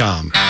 ChicagoPopo.com.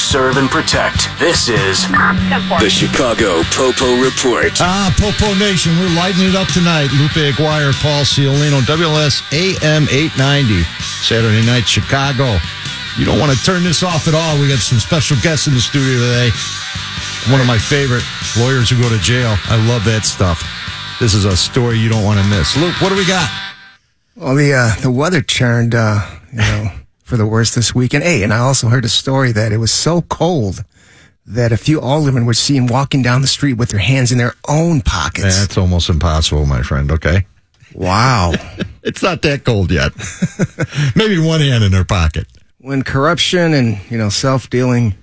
serve and protect. This is The Chicago Popo Report. Ah, Popo Nation, we're lighting it up tonight. Lupe Aguirre, Paul Ciolino, WLS AM 890, Saturday night, Chicago. You don't want to turn this off at all. We got some special guests in the studio today. One of my favorite lawyers who go to jail. I love that stuff. This is a story you don't want to miss. Luke, what do we got? Well, the uh, the weather turned, uh, you know, for the worst this week, weekend. Hey, and I also heard a story that it was so cold that a few aldermen were seen walking down the street with their hands in their own pockets. That's almost impossible, my friend. Okay. wow. It's not that cold yet. Maybe one hand in their pocket. when corruption and you know self dealing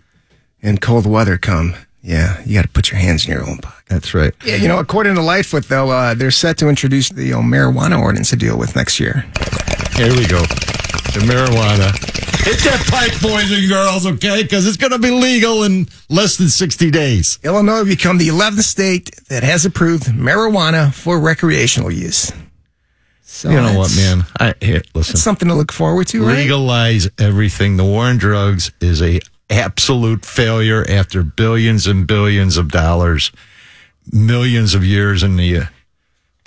and cold weather come, yeah, you got to put your hands in your own pocket. That's right. Yeah, you know, according to Lightfoot, though, uh, they're set to introduce the uh, marijuana ordinance to deal with next year. Here we go. The marijuana. Hit that pipe, boys and girls, okay? Because it's going to be legal in less than 60 days. Illinois will become the 11th state that has approved marijuana for recreational use. So You know what, man? I here, listen. It's something to look forward to, right? Legalize everything. The war on drugs is a absolute failure after billions and billions of dollars, millions of years in the uh,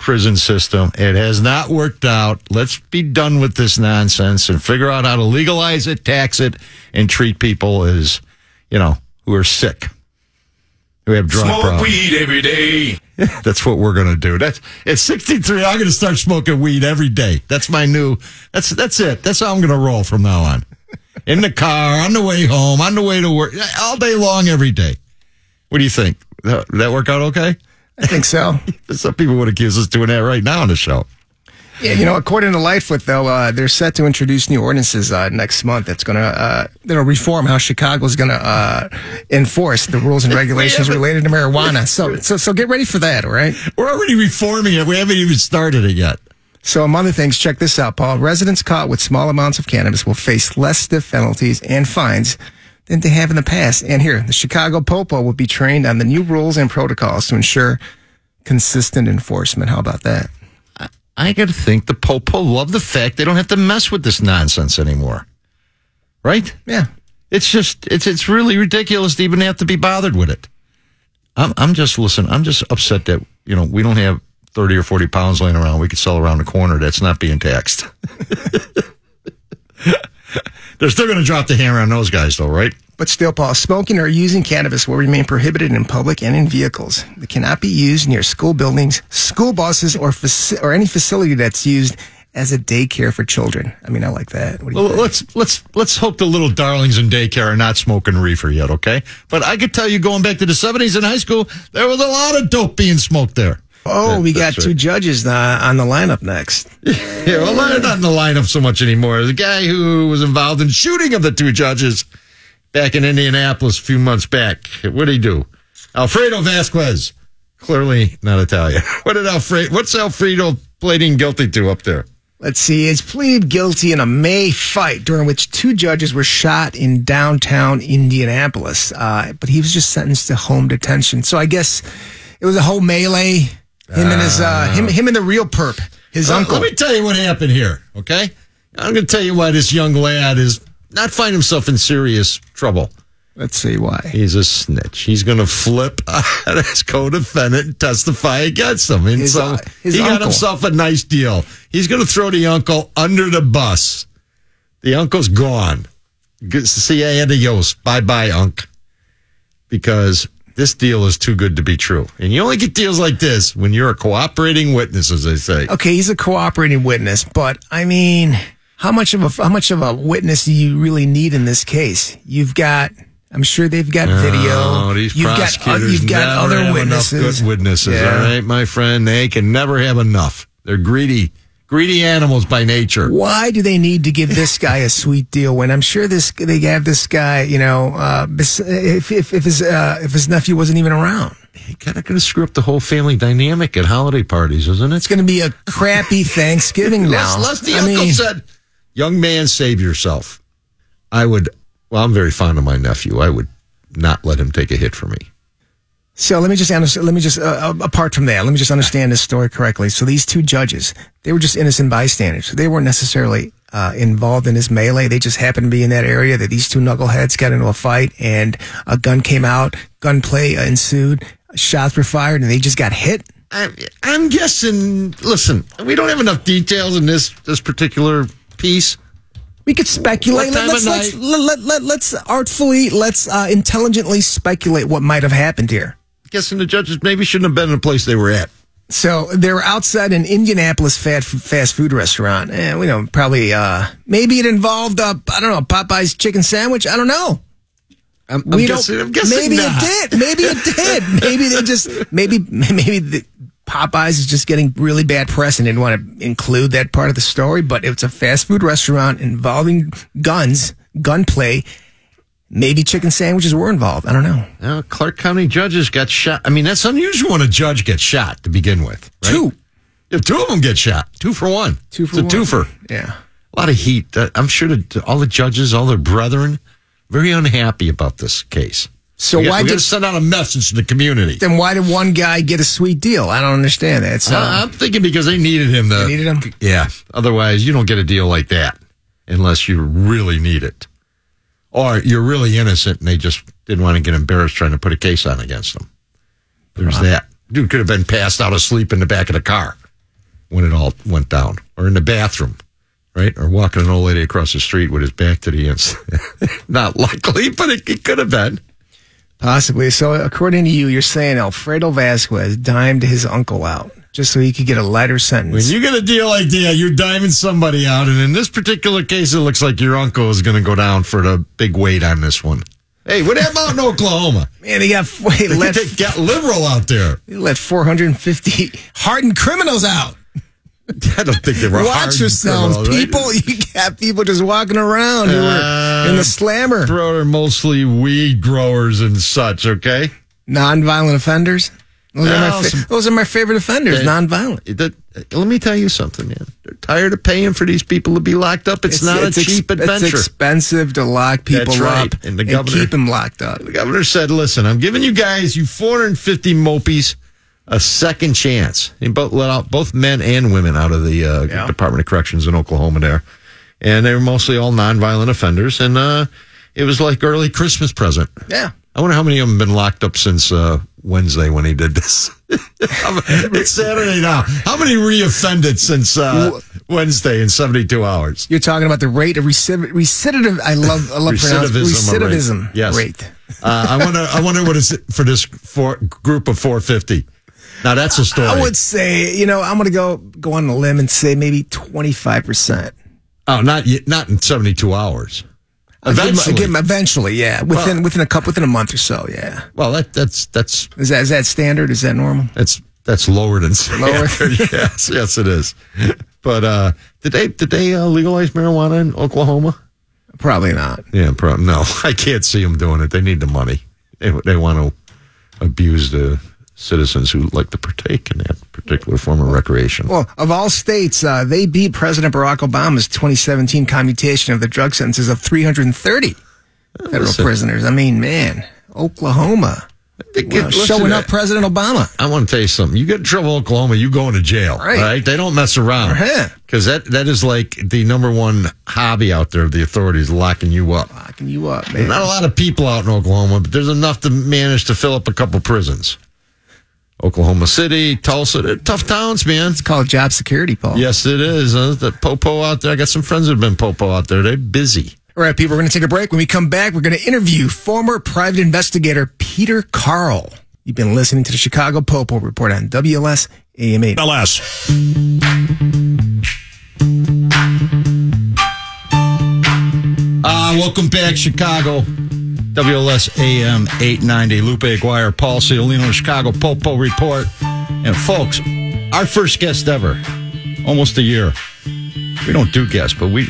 prison system. It has not worked out. Let's be done with this nonsense and figure out how to legalize it, tax it, and treat people as, you know, who are sick, who have drug problems. weed every day. That's what we're gonna do. That's at 63. I'm gonna start smoking weed every day. That's my new. That's that's it. That's how I'm gonna roll from now on. In the car, on the way home, on the way to work, all day long, every day. What do you think? That, that work out okay? I think so. Some people would accuse us doing that right now on the show. Yeah, you know, according to Lightfoot, though, uh, they're set to introduce new ordinances uh, next month. That's going to, uh, that'll reform how Chicago's going to uh, enforce the rules and regulations related to marijuana. So, so, so get ready for that. All right. We're already reforming it. We haven't even started it yet. So, among other things, check this out, Paul. Residents caught with small amounts of cannabis will face less stiff penalties and fines than they have in the past. And here, the Chicago Popo will be trained on the new rules and protocols to ensure consistent enforcement. How about that? I got to think the Popo love the fact they don't have to mess with this nonsense anymore. Right? Yeah. It's just it's it's really ridiculous to even have to be bothered with it. I'm I'm just listen. I'm just upset that you know we don't have thirty or forty pounds laying around. We could sell around the corner. That's not being taxed. They're still going to drop the hammer on those guys, though, right? But still, Paul, smoking or using cannabis will remain prohibited in public and in vehicles. It cannot be used near school buildings, school buses, or faci- or any facility that's used as a daycare for children. I mean, I like that. What do you Well, let's let's let's hope the little darlings in daycare are not smoking reefer yet, okay? But I could tell you, going back to the '70s in high school, there was a lot of dope being smoked there. Oh, we got that's two judges uh, on the lineup next. Yeah, well, they're not in the lineup so much anymore. The guy who was involved in shooting of the two judges back in Indianapolis a few months back, what did he do? Alfredo Vasquez, clearly not Italian. What did Alfredo? What's Alfredo pleading guilty to up there? Let's see. He's pleaded guilty in a May fight during which two judges were shot in downtown Indianapolis. Uh, but he was just sentenced to home detention. So I guess it was a whole melee. Him and his, uh, him, him and the real perp, his Uh, uncle. Let me tell you what happened here, okay? I'm going to tell you why this young lad is not finding himself in serious trouble. Let's see why. He's a snitch. He's going to flip out his co-defendant and testify against him. And His, so uh, his he got uncle. himself a nice deal. He's going to throw the uncle under the bus. The uncle's gone. Good- See ya, adios. Bye bye, unc. Because this deal is too good to be true. And you only get deals like this when you're a cooperating witness, as they say. Okay, he's a cooperating witness, but I mean, how much of a how much of a witness do you really need in this case? You've got, I'm sure they've got video. Oh, these you've got, uh, prosecutors you've got never other have witnesses. enough good witnesses. Yeah. All right, my friend, they can never have enough. They're greedy, Greedy animals by nature. Why do they need to give this guy a sweet deal when I'm sure this they have this guy, you know, uh, if, if, if his uh, if his nephew wasn't even around, he Kind of going to screw up the whole family dynamic at holiday parties, isn't it? it's going to be a crappy Thanksgiving now. Les, Les the I uncle mean, said, "Young man, save yourself." I would. Well, I'm very fond of my nephew. I would not let him take a hit for me. So let me just understand, let me just uh, uh, apart from that, let me just understand this story correctly. So these two judges, they were just innocent bystanders. They weren't necessarily uh, involved in this melee. They just happened to be in that area that these two knuckleheads got into a fight, and a gun came out, gunplay ensued, shots were fired, and they just got hit. I, I'm guessing. Listen, we don't have enough details in this this particular piece. We could speculate. What time let's, of let's, night? let, let, let, let's artfully, let's uh, intelligently speculate what might have happened here. Guessing the judges maybe shouldn't have been in the place they were at. So they were outside an Indianapolis fast fast food restaurant, and we know probably uh, maybe it involved uh, I don't know Popeye's chicken sandwich. I don't know. I'm, We I'm don't. guessing, guessing maybe not. it did. Maybe it did. maybe they just maybe maybe the Popeyes is just getting really bad press and didn't want to include that part of the story. But it's a fast food restaurant involving guns, gunplay. Maybe chicken sandwiches were involved. I don't know. Clark County judges got shot. I mean, that's unusual when a judge gets shot to begin with. Right? Two. If two of them get shot, two for one. Two for it's a one. twofer. Yeah. A lot of heat. Uh, I'm sure that all the judges, all their brethren, very unhappy about this case. So we why got did send out a message to the community? then why did one guy get a sweet deal? I don't understand that. So Uh, I'm thinking because they needed him. Though. They needed him? Yeah. Otherwise, you don't get a deal like that unless you really need it, or you're really innocent and they just didn't want to get embarrassed trying to put a case on against them. There's uh-huh. that. Dude could have been passed out asleep in the back of the car when it all went down, or in the bathroom, right? Or walking an old lady across the street with his back to the incident. Not likely, but it, it could have been. Possibly. So, according to you, you're saying Alfredo Vasquez dimed his uncle out just so he could get a lighter When sentence. you get a deal like that, you're diming somebody out. And in this particular case, it looks like your uncle is going to go down for the big weight on this one. Hey, what about in Oklahoma? Man, he got he They let, get liberal out there. he let 450 hardened criminals out. I don't think they were Watch yourselves, criminals, right? people. You got people just walking around who are in Uh, the slammer. They're mostly weed growers and such, okay? Nonviolent offenders. Those, are, my fa- those are my favorite offenders, They- nonviolent. That- let me tell you something, man. They're tired of paying for these people to be locked up. It's, not it's a ex- cheap adventure. It's expensive to lock people right. up And the governor- keep them locked up. The governor said, listen, I'm giving you guys, you 450 mopies, a second chance. He both let out both men and women out of the uh, Yeah. Department of Corrections in Oklahoma there. And they were mostly all nonviolent offenders. And uh, it was like early Christmas present. Yeah. I wonder how many of them have been locked up since uh, Wednesday when he did this. it's Saturday now. How many reoffended since uh, Wednesday in 72 hours? You're talking about the rate of recidiv- recidiv. I love, I love pronouncing Recidivism rate. recidivism Yes. rate. Uh, I wonder. I wonder what is for this for group of 450. Now that's a story. I would say, you know, I'm going to go go on a limb and say maybe 25 percent. oh, not not in 72 hours. Eventually. eventually, yeah, within Well- within a couple, within a month or so, yeah. well, that that's that's Is that is that standard? Is that normal? that's that's lower than Lower? standard. yes, yes, it is. But uh, did they did they uh, legalize marijuana in Oklahoma? Probably not. Yeah, pro- no, I can't see them doing it. They need the money. They they want to abuse the citizens who like to partake in that particular form of recreation. Well, of all states, uh, they beat President Barack Obama's 2017 commutation of the drug sentences of 330 federal Listen. prisoners. I mean, man, Oklahoma get- listen, showing up President Obama. I want to tell you something. You get in trouble, in Oklahoma, you go into jail. Right. Right? They don't mess around. Uh-huh. Because that, that is like the number one hobby out there of the authorities, locking you up. Locking you up, man. Not a lot of people out in Oklahoma, but there's enough to manage to fill up a couple prisons. Oklahoma City, Tulsa, tough towns, man. It's called job security, Paul. Yes, it is. Uh, the Popo out there. I got some friends that have been Popo out there. They're busy. All right, people, we're going to take a break. When we come back, we're going to interview former private investigator Peter Karl. You've been listening to the Chicago Popo Report on WLS AM 8. LS. Uh, welcome back, Chicago. WLS AM 890. Lupe Aguirre, Paul Ciolino, Chicago Popo Report. And folks, our first guest ever almost a year. We don't do guests, but we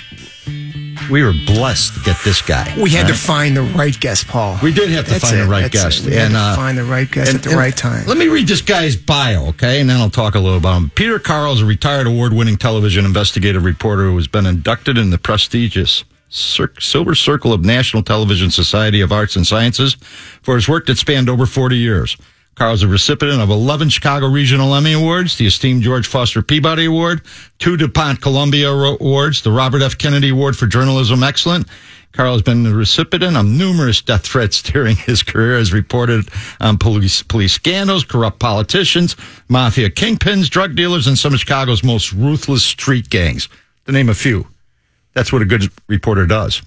we were blessed to get this guy. We had to find the right guest, Paul. We did have to That's find it. the right That's guest, it. We had and to uh, find the right guest and- at the right time. Let me read this guy's bio, okay, and then I'll talk a little about him. Peter Karl is a retired award-winning television investigative reporter who has been inducted in the prestigious Cir- Silver Circle of National Television Society of Arts and Sciences for his work that spanned over 40 years. Karl is a recipient of 11 Chicago Regional Emmy Awards, the esteemed George Foster Peabody Award, two DuPont Columbia Awards, the Robert F. Kennedy Award for Journalism Excellent. Karl has been the recipient of numerous death threats during his career, as reported on police police scandals, corrupt politicians, mafia kingpins, drug dealers, and some of Chicago's most ruthless street gangs, to name a few. That's what a good reporter does.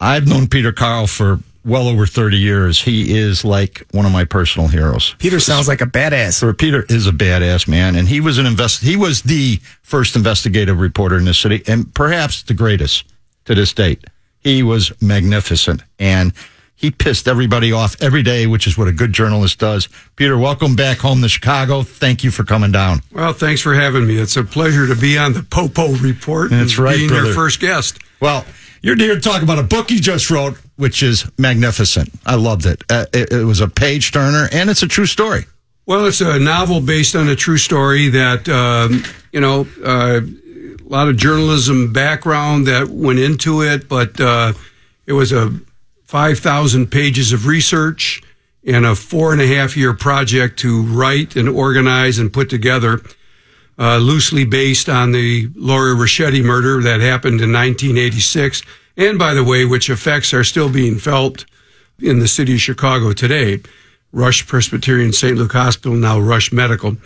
I've known Peter Karl for well over 30 years. He is like one of my personal heroes. Peter sounds like a badass. So Peter is a badass man, and he was an invest. He was the first investigative reporter in this city, and perhaps the greatest to this date. He was magnificent, and he pissed everybody off every day, which is what a good journalist does. Peter, welcome back home to Chicago. Thank you for coming down. Well, thanks for having me. It's a pleasure to be on the Popo Report. That's and right, being brother. your first guest. Well, you're here to talk about a book you just wrote, which is magnificent. I loved it. Uh, it, it was a page turner, and it's a true story. Well, it's a novel based on a true story that, um, you know, uh, a lot of journalism background that went into it, but uh, it was a 5,000 pages of research and a four and a half year project to write and organize and put together, uh, loosely based on the Laura Roscetti murder that happened in 1986. And by the way, which effects are still being felt in the city of Chicago today. Rush Presbyterian St. Luke Hospital, now Rush Medical.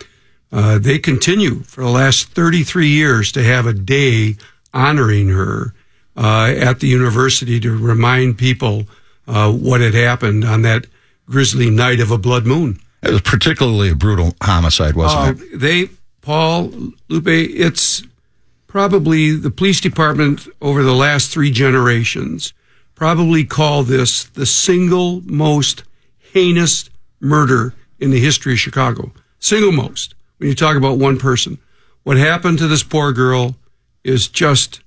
Uh, they continue for the last 33 years to have a day honoring her uh, at the university to remind people uh, what had happened on that grisly night of a blood moon. It was particularly a brutal homicide, wasn't Uh, it? they, Paul, Lupe, it's probably the police department over the last three generations probably call this the single most heinous murder in the history of Chicago. Single most. When you talk about one person, what happened to this poor girl is just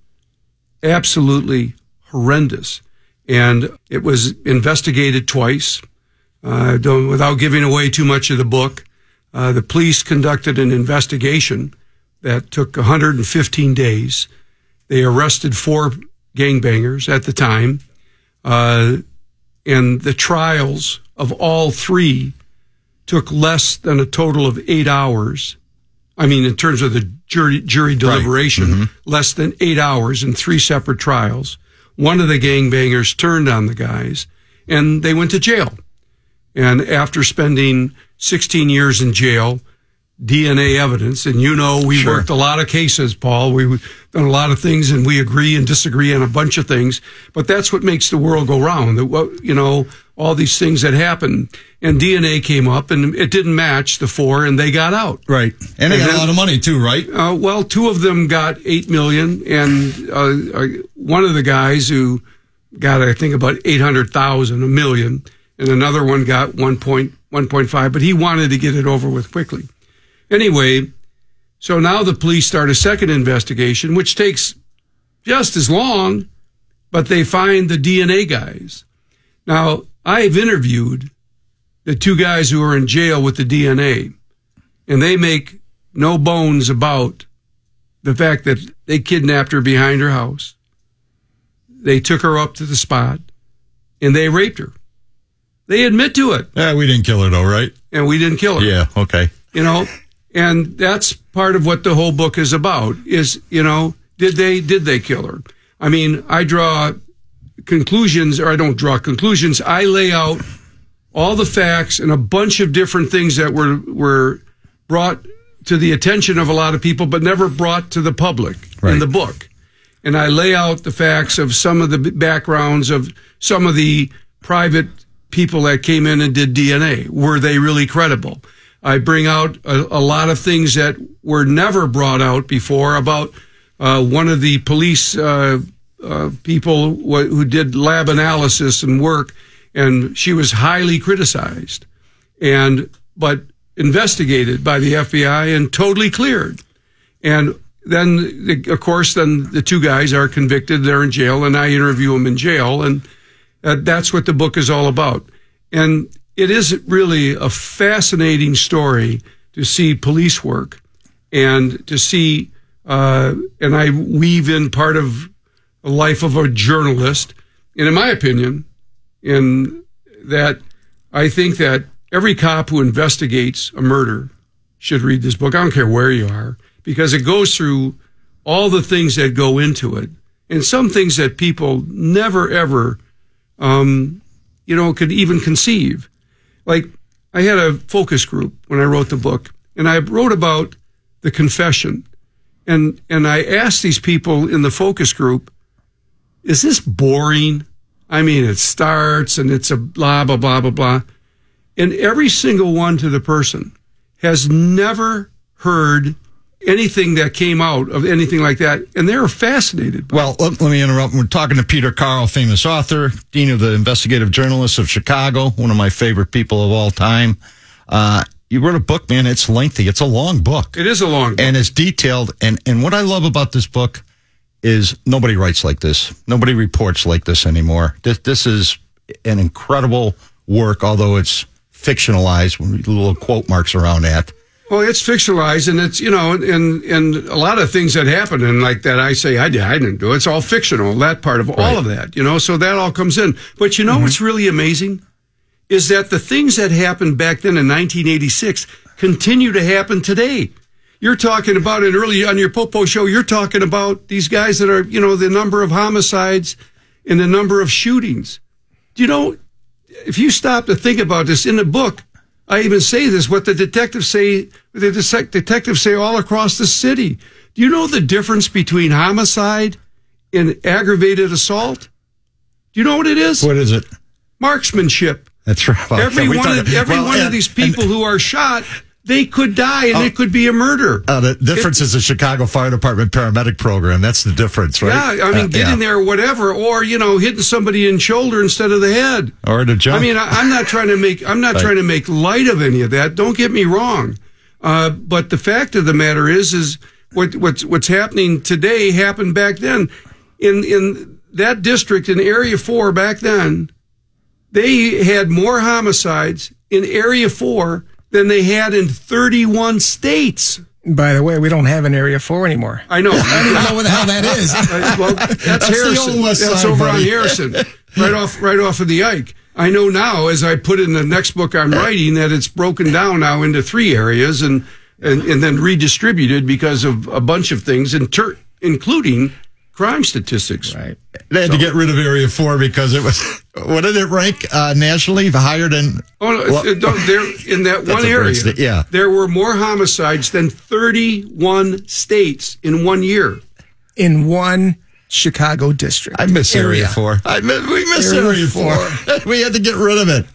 absolutely horrendous. And it was investigated twice. Uh, without giving away too much of the book, uh, the police conducted an investigation that took 115 days. They arrested four gangbangers at the time. Uh, and the trials of all three took less than a total of eight hours. I mean, in terms of the jury, jury deliberation, mm-hmm. less than eight hours in three separate trials. One of the gangbangers turned on the guys and they went to jail. And after spending 16 years in jail, DNA evidence, and you know, we Sure. worked a lot of cases, Paul. We've done a lot of things and we agree and disagree on a bunch of things, but that's what makes the world go round. That what, you know, all these things that happen and DNA came up and it didn't match the four and they got out. Right. And they And got a lot of money, too, right? Uh, well, two of them got eight million, and uh, uh, one of the guys who got, I think, about eight hundred thousand, a million, and another one got one point one point five. But he wanted to get it over with quickly. Anyway, so now the police start a second investigation, which takes just as long, but they find the DNA guys. Now, I've interviewed the two guys who are in jail with the DNA, and they make no bones about the fact that they kidnapped her behind her house. They took her up to the spot and they raped her. They admit to it, Yeah, we didn't kill her, though, right? and we didn't kill her. Yeah, okay. You know, and that's part of what the whole book is about is, you know, did they did they kill her? I mean, I draw conclusions or I don't draw conclusions. I lay out all the facts and a bunch of different things that were were brought to the attention of a lot of people but never brought to the public Right. in the book. And I lay out the facts of some of the backgrounds of some of the private people that came in and did DNA. Were they really credible? I bring out a, a lot of things that were never brought out before about uh, one of the police uh, uh, people wh- who did lab analysis and work, and she was highly criticized, and but investigated by the FBI and totally cleared. And then, of course, then the two guys are convicted. They're in jail, and I interview them in jail, and uh, that's what the book is all about. And it is really a fascinating story to see police work and to see, uh, and I weave in part of a life of a journalist. And in my opinion, in that I think that every cop who investigates a murder should read this book. I don't care where you are because it goes through all the things that go into it and some things that people never ever, um, you know, could even conceive. Like I had a focus group when I wrote the book and I wrote about the confession and, and I asked these people in the focus group, is this boring? I mean, it starts and it's a blah, blah, blah, blah, blah. And every single one to the person has never heard anything that came out of anything like that. And they're fascinated. by. Well, let, let me interrupt. We're talking to Peter Karl, famous author, dean of the investigative journalists of Chicago, one of my favorite people of all time. Uh, you wrote a book, man. It's lengthy. It's a long book. it is a long book. and it's detailed. And and what I love about this book is nobody writes like this. Nobody reports like this anymore. This this is an incredible work, although it's fictionalized. with Little quote marks around that. Well, it's fictionalized, and it's you know, and and a lot of things that happen, and like that, I say I did, I didn't do. it. It's all fictional. That part of all of that, you know, so that all comes in. But you know mm-hmm. what's really amazing is that the things that happened back then in 1986 continue to happen today. You're talking about it early on your Popo show. You're talking about these guys that are, you know, the number of homicides and the number of shootings. Do you know, if you stop to think about this in the book, I even say this, what the detectives say, the detec- detectives say all across the city. Do you know the difference between homicide and aggravated assault? Do you know what it is? What is it? Marksmanship. That's right. Every one, of, every well, one of these people who are shot, they could die and it could be a murder. Uh, the difference is the Chicago Fire Department paramedic program. That's the difference, right? Yeah, I mean, Uh, getting there or whatever, or you know, hitting somebody in shoulder instead of the head. Or to jump. I mean, I, I'm not trying to make I'm not Right. trying to make light of any of that. Don't get me wrong, uh, but the fact of the matter is, is what what's what's happening today happened back then. In in that district in Area Four back then, they had more homicides in Area Four than they had in 31 states. By the way, we don't have an Area 4 anymore. I know. I don't even know what the hell that is. Well, that's, the Harrison. old West that's Side, over on. Harrison, right off, right off of the Ike. I know now, as I put in the next book I'm writing, that it's broken down now into three areas and and, and then redistributed because of a bunch of things, inter- including crime statistics. Right. they had to get rid of Area 4 because it was, what did it rank uh, nationally? Higher than. Oh, no, Well- there in that one area, sta- yeah. there were more homicides than 31 states in one year. In one Chicago district. I miss Area, 4. I miss, we miss Area Area, 4. we had to get rid of it.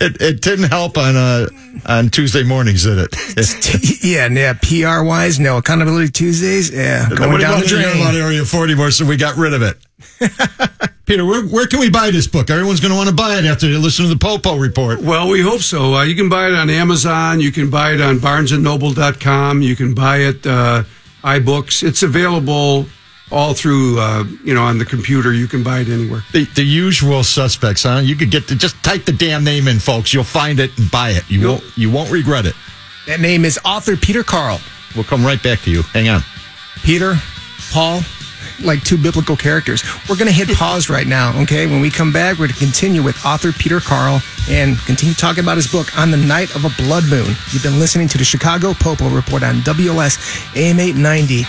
It, it didn't help on uh, on Tuesday mornings, did it? yeah, yeah. PR wise, no. Accountability Tuesdays, yeah. Going Nobody down the to hear drain. about Area 40 more, so we got rid of it. Peter, where, where can we buy this book? Everyone's going to want to buy it after they listen to the Popo report. Well, we hope so. Uh, you can buy it on Amazon. You can buy it on barnesandnoble.com. You can buy it uh, iBooks. It's available all through, uh, you know, on the computer. You can buy it anywhere. The, the usual suspects, huh? You could get to just type the damn name in, folks. You'll find it and buy it. You Yep. won't you won't regret it. That name is author Peter Karl. We'll come right back to you. Hang on. Peter, Paul, like two biblical characters. We're going to hit pause right now, okay? When we come back, we're going to continue with author Peter Karl and continue talking about his book, On the Night of a Blood Moon. You've been listening to the Chicago Popo Report on WLS AM 890.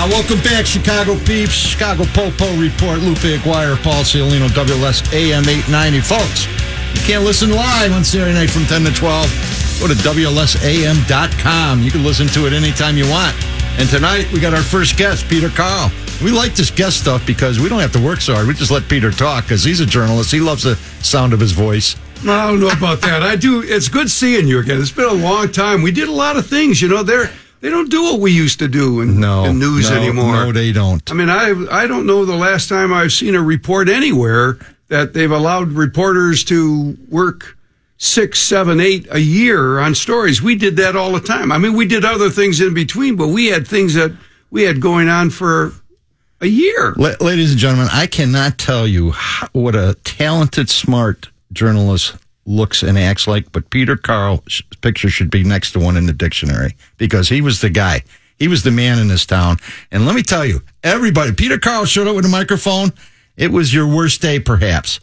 Uh, welcome back, Chicago peeps. Chicago Popo Report. Lupe Aguirre, Paul Ciolino, WLS AM 890. Folks, you can't listen live on Saturday night from 10 to 12. Go to WLSAM.com. You can listen to it anytime you want. And tonight, we got our first guest, Peter Karl. We like this guest stuff because we don't have to work so hard. We just let Peter talk because he's a journalist. He loves the sound of his voice. I don't know about that. I do. It's good seeing you again. It's been a long time. We did a lot of things. You know, they're they don't do what we used to do in, No. news no, anymore. No, they don't. I mean, I I don't know the last time I've seen a report anywhere that they've allowed reporters to work six, seven, eight a year on stories. We did that all the time. I mean, we did other things in between, but we had things that we had going on for a year. La- ladies and gentlemen, I cannot tell you how, what a talented, smart journalist looks and acts like, but Peter Karl's picture should be next to one in the dictionary because he was the guy. He was the man in this town. And let me tell you, everybody, Peter Karl showed up with a microphone. It was your worst day, perhaps.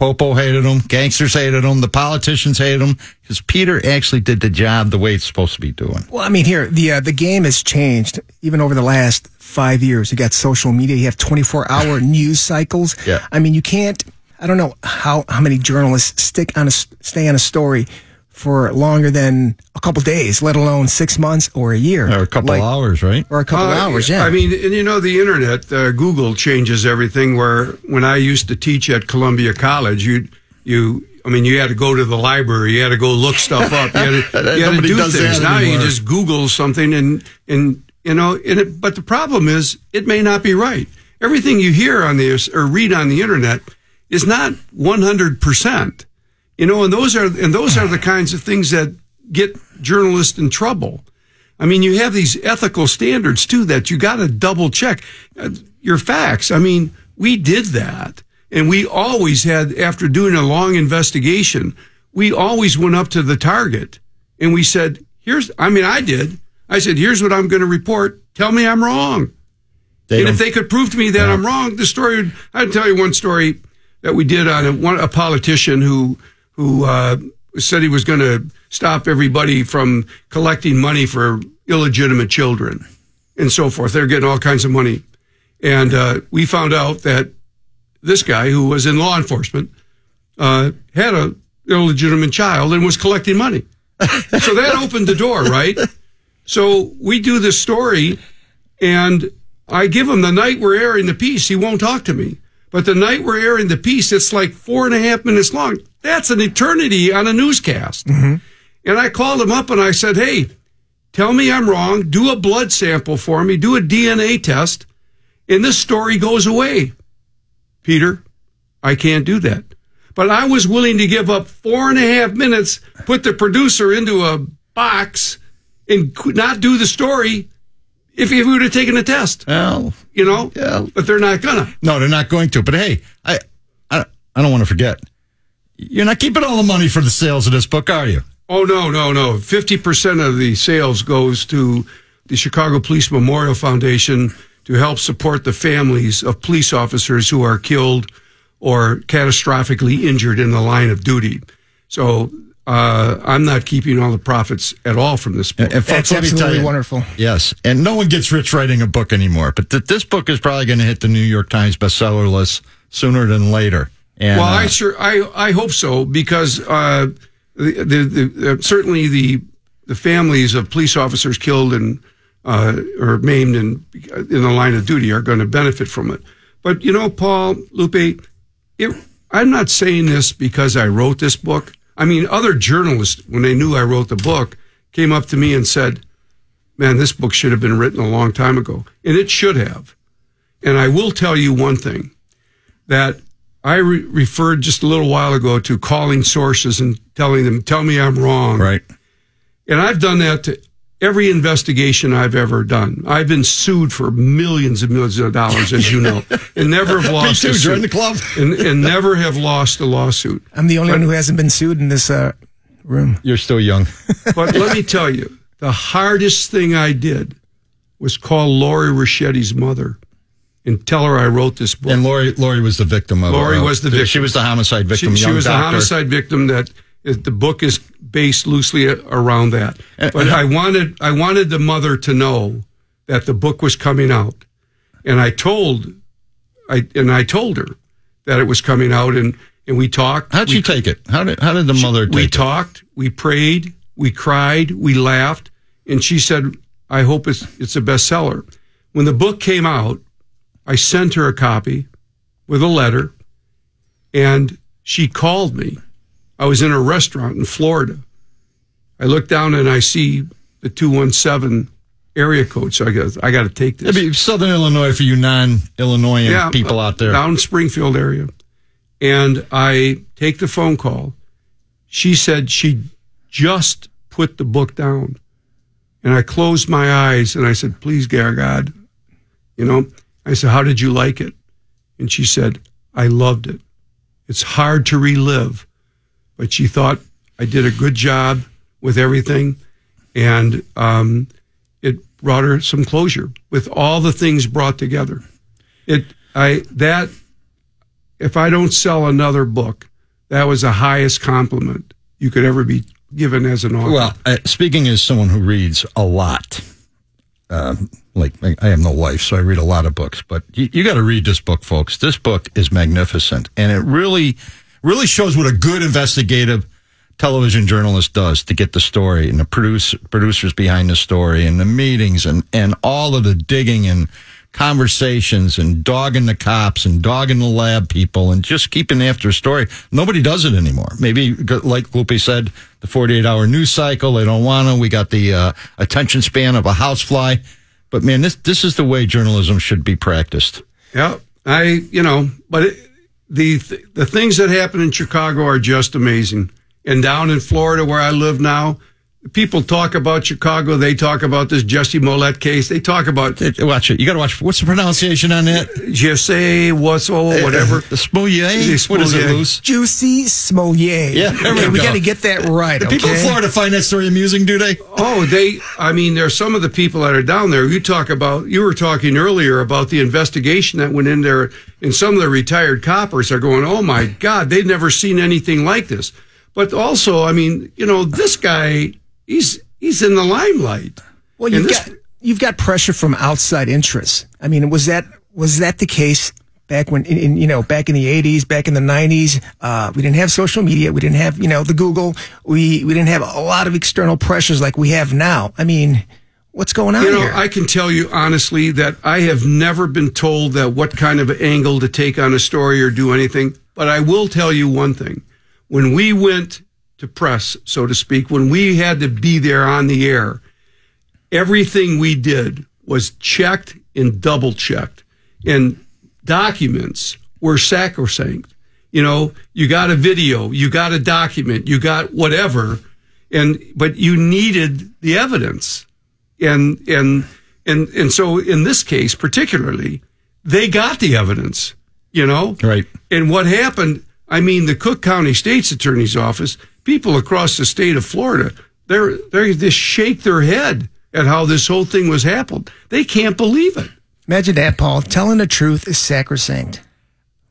Popo hated him. Gangsters hated him. The politicians hated him because Peter actually did the job the way it's supposed to be doing. Well, I mean, here the uh, the game has changed even over the last five years. You got social media. You have twenty four hour news cycles. Yeah. I mean, you can't. I don't know how how many journalists stick on a stay on a story for longer than a couple days, let alone six months or a year, Or a couple Like- hours, right? or a couple Uh, hours. Yeah. I mean, and you know, the internet, uh, Google changes everything. Where when I used to teach at Columbia College, you, you, I mean, you had to go to the library, you had to go look stuff up, you had to, you had to do things. that Now you just Google something and, and, you know, and it, but the problem is it may not be right. Everything you hear on the, or read on the internet is not 100%. You know, and those are, and those are the kinds of things that get journalists in trouble. I mean, you have these ethical standards too that you got to double check uh, your facts. I mean, we did that and we always had, after doing a long investigation, we always went up to the target and we said, here's, I mean, I did. I said, here's what I'm going to report. Tell me I'm wrong. They and if they could prove to me that I'm wrong, the story would, I'd tell you one story that we did on a, one, a politician who, who, uh, said he was going to stop everybody from collecting money for illegitimate children and so forth. They're getting all kinds of money. And, uh, we found out that this guy who was in law enforcement, uh, had a illegitimate child and was collecting money. so that opened the door, right? So we do this story and I give him the night we're airing the piece. He won't talk to me. But the night we're airing the piece, it's like four and a half minutes long. That's an eternity on a newscast. Mm-hmm. And I called him up and I said, Hey, tell me I'm wrong. Do a blood sample for me. Do a DNA test. And this story goes away. Peter, I can't do that. But I was willing to give up four and a half minutes, put the producer into a box and not do the story if he would have taken a test, Well, you know? Yeah. But they're not gonna. no, they're not going to. But hey, I, I, I don't want to forget. You're not keeping all the money for the sales of this book, are you? Oh no, no, no. Fifty percent of the sales goes to the Chicago Police Memorial Foundation to help support the families of police officers who are killed or catastrophically injured in the line of duty. So uh, I'm not keeping all the profits at all from this book. And folks, That's let me tell absolutely you, wonderful. Yes, and no one gets rich writing a book anymore. But th- this book is probably going to hit the New York Times bestseller list sooner than later. And, well, uh, I sure I I hope so because uh, the, the, the uh, certainly the the families of police officers killed and uh, or maimed in in the line of duty are going to benefit from it. But you know, Paul Lupe, it, I'm not saying this because I wrote this book. I mean, other journalists, when they knew I wrote the book, came up to me and said, "Man, this book should have been written a long time ago," and it should have. And I will tell you one thing that I re- referred just a little while ago to calling sources and telling them, tell me I'm wrong. right. And I've done that to every investigation I've ever done. I've been sued for millions and millions of dollars, as you know, and never have Me lost too. a Join suit. the club. and, and never have lost a lawsuit. I'm the only one who hasn't been sued in this uh, room. You're still young. But let me tell you, the hardest thing I did was call Lori Roscetti's mother and tell her I wrote this book. And Lori, Lori was the victim of. Lori uh, was the victim. She victim. was the homicide victim. She, she young was the homicide victim that it, the book is based loosely around that. Uh, but uh, I wanted I wanted the mother to know that the book was coming out, and I told I and I told her that it was coming out, and and we talked. How'd we, she take it? How did how did the mother take we it? talked, we prayed, we cried, we laughed, and she said, "I hope it's it's a bestseller." When the book came out, I sent her a copy with a letter, and she called me. I was in a restaurant in Florida. I look down and I see the two one seven area code, so I got I got to take this. Maybe Southern Illinois for you non-Illinoisan people out there. down Springfield area. And I take the phone call. She said she just put the book down. And I closed my eyes and I said, please, God, you know, I said, how did you like it? And she said, I loved it. It's hard to relive, but she thought I did a good job with everything. And um, it brought her some closure with all the things brought together. It, I, that, if I don't sell another book, that was the highest compliment you could ever be given as an author. Well, uh, speaking as someone who reads a lot, um, like I have no life, so I read a lot of books. But you, you got to read this book, folks. This book is magnificent, and it really, really shows what a good investigative television journalist does to get the story and the produce, producers behind the story and the meetings and and all of the digging and conversations and dogging the cops and dogging the lab people and just keeping after a story. Nobody does it anymore. Maybe, like Lupe said, the 48 hour news cycle, they don't want to. We got the uh, attention span of a housefly. But man, this, this is the way journalism should be practiced. Yeah. I, you know, but it, the, the things that happen in Chicago are just amazing. And down in Florida where I live now, people talk about Chicago. They talk about this Jussie Smollett case. They talk about watch it. You got to watch. What's the pronunciation on that? Jesse what's oh whatever uh, the Smolier. What is it, loose? Juicy Smolier. Yeah, there we, we go. got to get that right. Do okay? people in Florida find that story amusing? Do they? Oh, they. I mean, there's some of the people that are down there. You talk about. You were talking earlier about the investigation that went in there, and some of the retired coppers are going, "Oh my God, they've never seen anything like this." But also, I mean, you know, this guy he's he's in the limelight. Well, you've this, got you've got pressure from outside interests. I mean, was that was that the case back when in, in you know back in the eighties, back in the nineties? Uh, we didn't have social media. We didn't have you know the Google. We we didn't have a lot of external pressures like we have now. I mean. What's going on you know, here? I can tell you honestly that I have never been told that what kind of angle to take on a story or do anything. But I will tell you one thing. When we went to press, so to speak, when we had to be there on the air, everything we did was checked and double checked. And documents were sacrosanct. You know, you got a video, you got a document, you got whatever, and but you needed the evidence. And and and and so in this case particularly, they got the evidence, you know? Right. And what happened, I mean, the Cook County State's Attorney's Office people across the state of Florida, they're, they just shake their head at how this whole thing was happened. They can't believe it. Imagine that, Paul. Telling the truth is sacrosanct.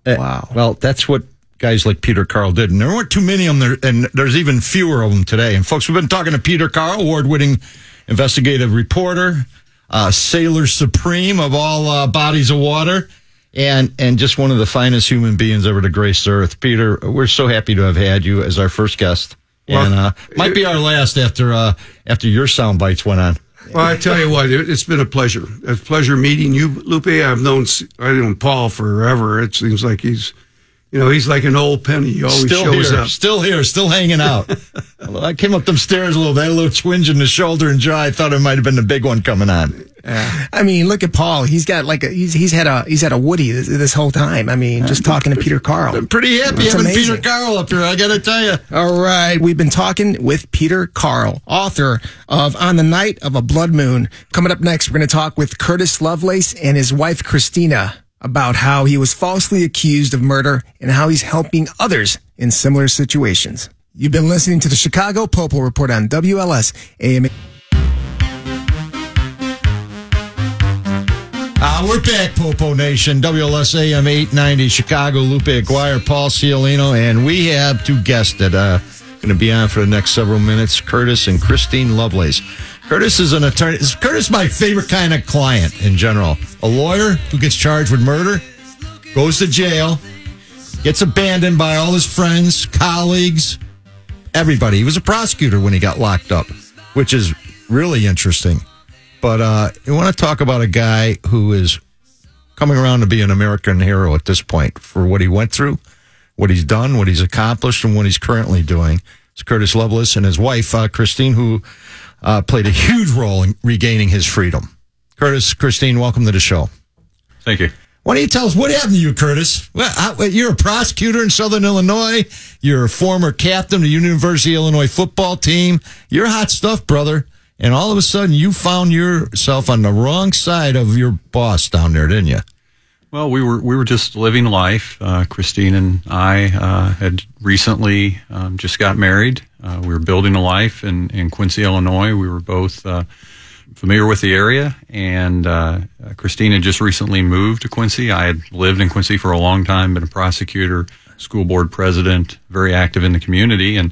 Uh, wow. Well, that's what guys like Peter Karl did. And there weren't too many of them there, and there's even fewer of them today. And folks, we've been talking to Peter Karl, award winning investigative reporter, uh, sailor supreme of all uh, bodies of water. And and just one of the finest human beings ever to grace the earth, Peter. We're so happy to have had you as our first guest, well, and uh, might be our last after uh, after your sound bites went on. Well, I tell you what, it's been a pleasure. A pleasure meeting you, Lupe. I've known I've known Paul forever. It seems like he's you know, he's like an old penny. He always still shows here, up. Still here, still hanging out. I came up them stairs a little bit, a little twinge in the shoulder and jaw. I thought it might have been the big one coming on. Yeah. I mean, look at Paul. He's got like a he's he's had a he's had a Woody this, this whole time. I mean, just talking to Peter Karl. I'm pretty happy having amazing. Peter Karl up here. I got to tell you. All right, we've been talking with Peter Karl, author of On the Night of a Blood Moon. Coming up next, we're going to talk with Curtis Lovelace and his wife Christina about how he was falsely accused of murder and how he's helping others in similar situations. You've been listening to the Chicago Popo Report on WLS AM. Uh, we're back, Popo Nation, WLS AM 890, Chicago, Lupe Aguirre, Paul Ciolino, and we have two guests that are going to be on for the next several minutes, Curtis and Christine Lovelace. Curtis is an attorney. Is Curtis my favorite kind of client in general? A lawyer who gets charged with murder, goes to jail, gets abandoned by all his friends, colleagues, everybody. He was a prosecutor when he got locked up, which is really interesting. But uh, I want to talk about a guy who is coming around to be an American hero at this point for what he went through, what he's done, what he's accomplished, and what he's currently doing. It's Curtis Lovelace and his wife, uh, Christine, who uh, played a huge role in regaining his freedom. Curtis, Christine, welcome to the show. Thank you. Why don't you tell us what happened to you, Curtis? Well, how, you're a prosecutor in Southern Illinois. You're a former captain of the University of Illinois football team. You're hot stuff, brother. And all of a sudden, you found yourself on the wrong side of your boss down there, didn't you? Well, we were we were just living life. Uh, Christine and I uh, had recently um, just got married. Uh, we were building a life in, in Quincy, Illinois. We were both uh, familiar with the area, and uh, Christine had just recently moved to Quincy. I had lived in Quincy for a long time, been a prosecutor, school board president, very active in the community, and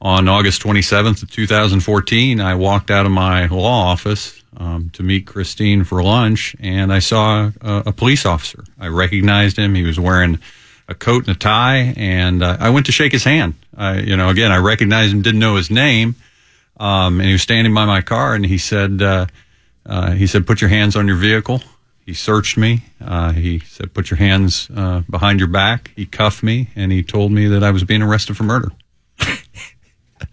on August 27th of 2014, I walked out of my law office um, to meet Christine for lunch, and I saw a, a, police officer. I recognized him. He was wearing a coat and a tie, and uh, I went to shake his hand. I, you know, again, I recognized him, didn't know his name, um, and he was standing by my car, and he said, uh, uh, he said, "Put your hands on your vehicle." He searched me. Uh, he said, "Put your hands uh, behind your back." He cuffed me, and he told me that I was being arrested for murder.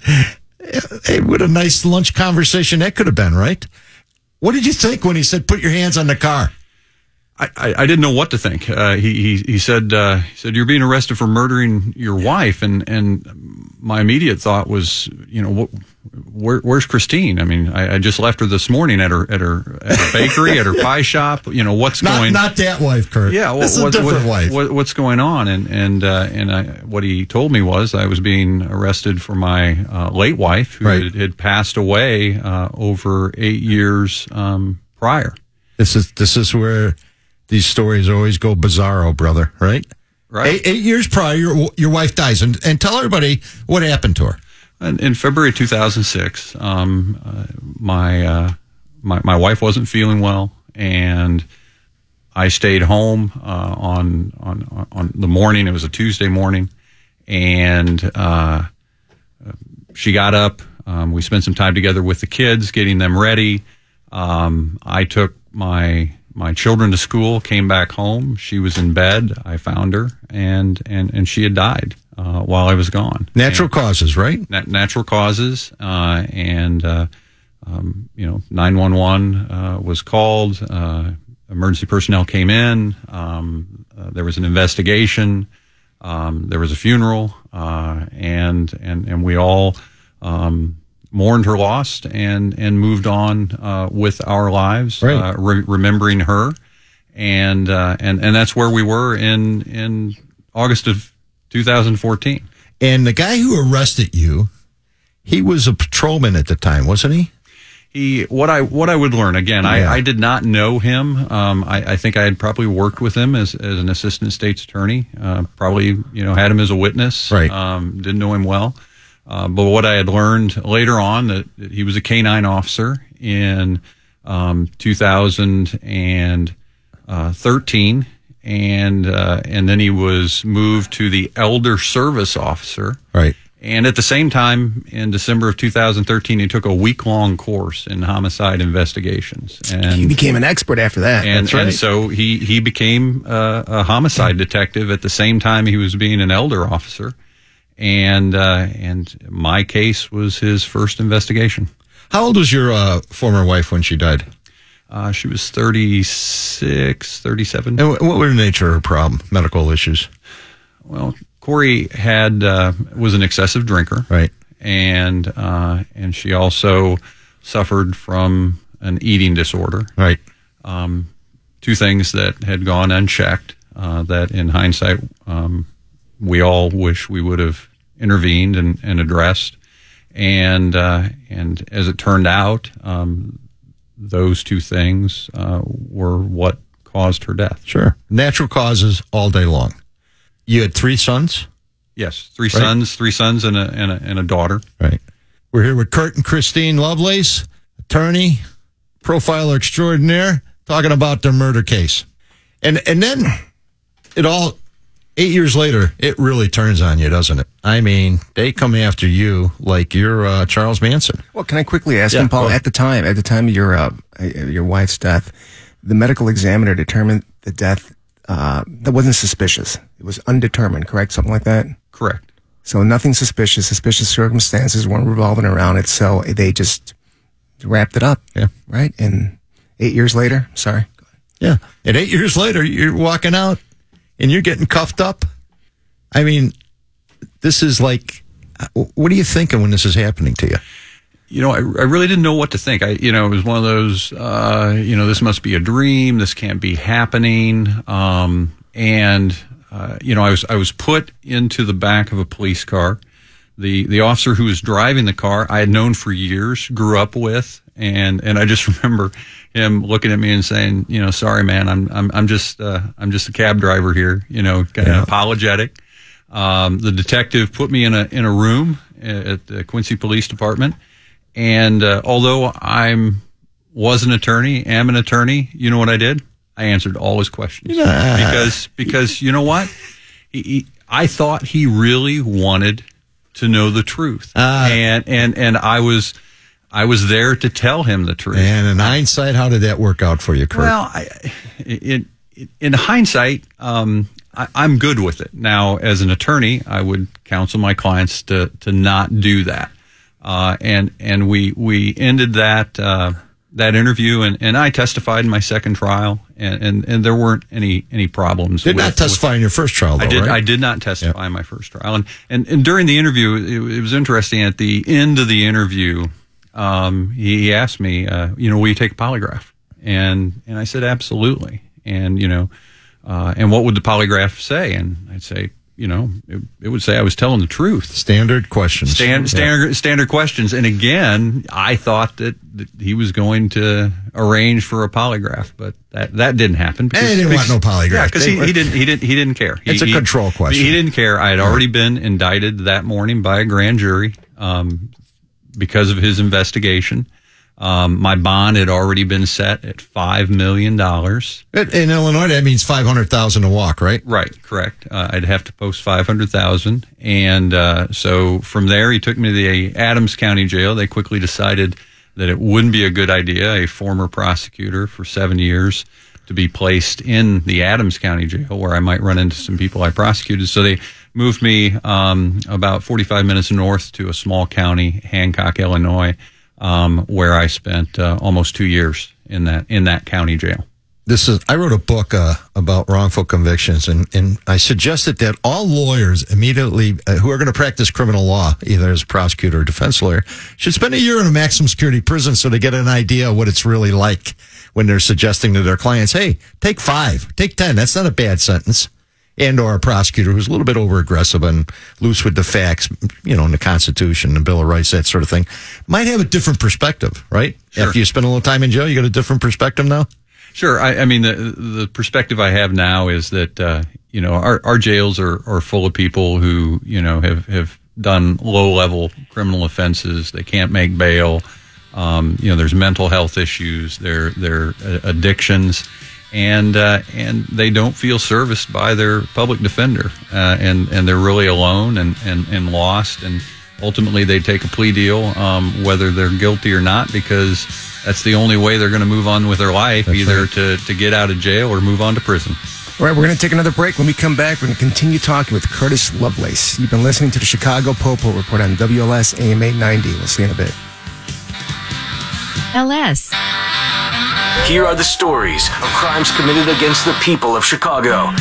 hey, what a nice lunch conversation that could have been, right? What did you think when he said, "Put your hands on the car"? I, I, didn't know what to think. Uh, he, he he said uh, he said you're being arrested for murdering your wife, and and my immediate thought was, you know, what, where, where's Christine? I mean, I, I, just left her this morning at her at her, at her bakery, at her pie shop. You know, what's not, going? Not that wife, Kurt. Yeah, what, this is what, a different what, wife. what's going on? And and uh, and I, what he told me was I was being arrested for my uh, late wife who right. had, had, passed away uh, over eight years um, prior. This is this is where these stories always go bizarro, brother. Right? Right. Eight, eight years prior, your, your wife dies, and and tell everybody what happened to her. In, in February 2006, um, uh, my, uh, my my wife wasn't feeling well, and I stayed home uh, on on on the morning. It was a Tuesday morning, and uh, she got up. Um, we spent some time together with the kids, getting them ready. Um, I took my my children to school, came back home. She was in bed. I found her, and and and she had died uh, while I was gone. Natural and, causes, right? Nat- natural causes, uh, and uh, um, you know, nine one one was called. Uh, emergency personnel came in. Um, uh, there was an investigation. Um, there was a funeral, uh, and and and we all. Um, mourned her loss and and moved on uh, with our lives, right. uh, re- remembering her, and uh, and and that's where we were in in August of 2014. And the guy who arrested you, he was a patrolman at the time, wasn't he? He what I what I would learn again. Yeah. I, I did not know him. Um, I, I, think I had probably worked with him as, as an assistant state's attorney. Uh, probably you know had him as a witness. Right. Um, didn't know him well. Uh, but what I had learned later on that, that he was a canine officer in um, 2013, and uh, and then he was moved to the elder service officer. Right. And at the same time, in December of 2013, he took a week long course in homicide investigations. And he became an expert after that. And, right. and so he he became a, a homicide detective at the same time he was being an elder officer and uh, and my case was his first investigation. How old was your uh, former wife when she died? Uh, she was 36, 37. And what were the nature of her problem? Medical issues? Well, Corey had uh, was an excessive drinker, right? And uh, and she also suffered from an eating disorder, right? Um, two things that had gone unchecked. Uh, that in hindsight. Um, we all wish we would have intervened and, and addressed. And uh, and as it turned out, um, those two things uh, were what caused her death. Sure, natural causes all day long. You had three sons. Yes, three right. sons, three sons, and a, and a and a daughter. Right. We're here with Kurt and Christine Lovelace, attorney, profiler extraordinaire, talking about their murder case, and and then it all eight years later, it really turns on you, doesn't it? I mean, they come after you like you're uh, Charles Manson. Well, can I quickly ask yeah, him, Paul? At the time, at the time of your uh, your wife's death, the medical examiner determined the death uh, that wasn't suspicious. It was undetermined, correct? Something like that. Correct. So nothing suspicious. Suspicious circumstances weren't revolving around it. So they just wrapped it up. Yeah. Right. And eight years later, sorry. Yeah. And eight years later, you're walking out and you're getting cuffed up. I mean, this is like, what are you thinking when this is happening to you? you know, I, I really didn't know what to think. I, you know, it was one of those, uh, you know, this must be a dream. This can't be happening. Um, and, uh, you know, I was, I was put into the back of a police car. The, the officer who was driving the car, I had known for years, grew up with. And, and I just remember him looking at me and saying, you know, sorry, man, I'm, I'm, I'm just, uh, I'm just a cab driver here, you know, kind of apologetic. Um, the detective put me in a, in a room at the Quincy Police Department. And uh, although I'm was an attorney, am an attorney, you know what I did? I answered all his questions because because you know what? He, he, I thought he really wanted to know the truth, and and and I was I was there to tell him the truth. And in hindsight, how did that work out for you, Kurt? Well, I, in in hindsight, um, I, I'm good with it. Now, as an attorney, I would counsel my clients to to not do that. Uh, and and we we ended that uh, that interview, and, and I testified in my second trial, and, and, and there weren't any any problems. did with, not testify in your first trial, though, I did. right? I did not testify in my first trial, and and, and during the interview, it, it was interesting. At the end of the interview, um, he, he asked me, uh, you know, will you take a polygraph? And and I said absolutely. And you know, uh, and what would the polygraph say? And I'd say, you know, it, it would say I was telling the truth. Standard questions. Stand, standard standard questions. And again, I thought that, that he was going to arrange for a polygraph, but that, that didn't happen. He didn't want no polygraph. Yeah, because he, he didn't he didn't he didn't care. He- It's a he- control question. He didn't care. I had already been indicted that morning by a grand jury um, because of his investigation. Um, my bond had already been set at five million dollars. In in Illinois, that means 500000 to walk, right? Right, correct. Uh, I'd have to post five hundred thousand, and uh, so from there he took me to the Adams County Jail. They quickly decided that it wouldn't be a good idea. A former prosecutor for seven years to be placed in the Adams County Jail, where I might run into some people I prosecuted. So they moved me um, about forty-five minutes north to a small county, Hancock, Illinois, um, where I spent uh, almost two years in that in that county jail. this is I wrote a book uh, about wrongful convictions, and, and I suggested that all lawyers immediately uh, who are going to practice criminal law, either as a prosecutor or defense lawyer, should spend a year in a maximum security prison so they get an idea of what it's really like when they're suggesting to their clients, "Hey, take five, take ten. That's not a bad sentence." And or a prosecutor who's a little bit over aggressive and loose with the facts, you know, in the Constitution, the Bill of Rights, that sort of thing, might have a different perspective, right? Sure. After you spend a little time in jail, you got a different perspective now. Sure. I, I mean, the the perspective I have now is that uh, you know our, our jails are, are full of people who you know have have done low level criminal offenses. They can't make bail. Um, you know, there's mental health issues. There there are addictions, and uh, and they don't feel serviced by their public defender, uh, and and they're really alone and and and lost and. Ultimately, they take a plea deal, um, whether they're guilty or not, because that's the only way they're going to move on with their life, either to, to get out of jail or move on to prison. All right, we're going to take another break. When we come back, we're going to continue talking with Curtis Lovelace. You've been listening to the Chicago Popo Report on WLS AM 890. We'll see you in a bit. LS. Here are the stories of crimes committed against the people of Chicago.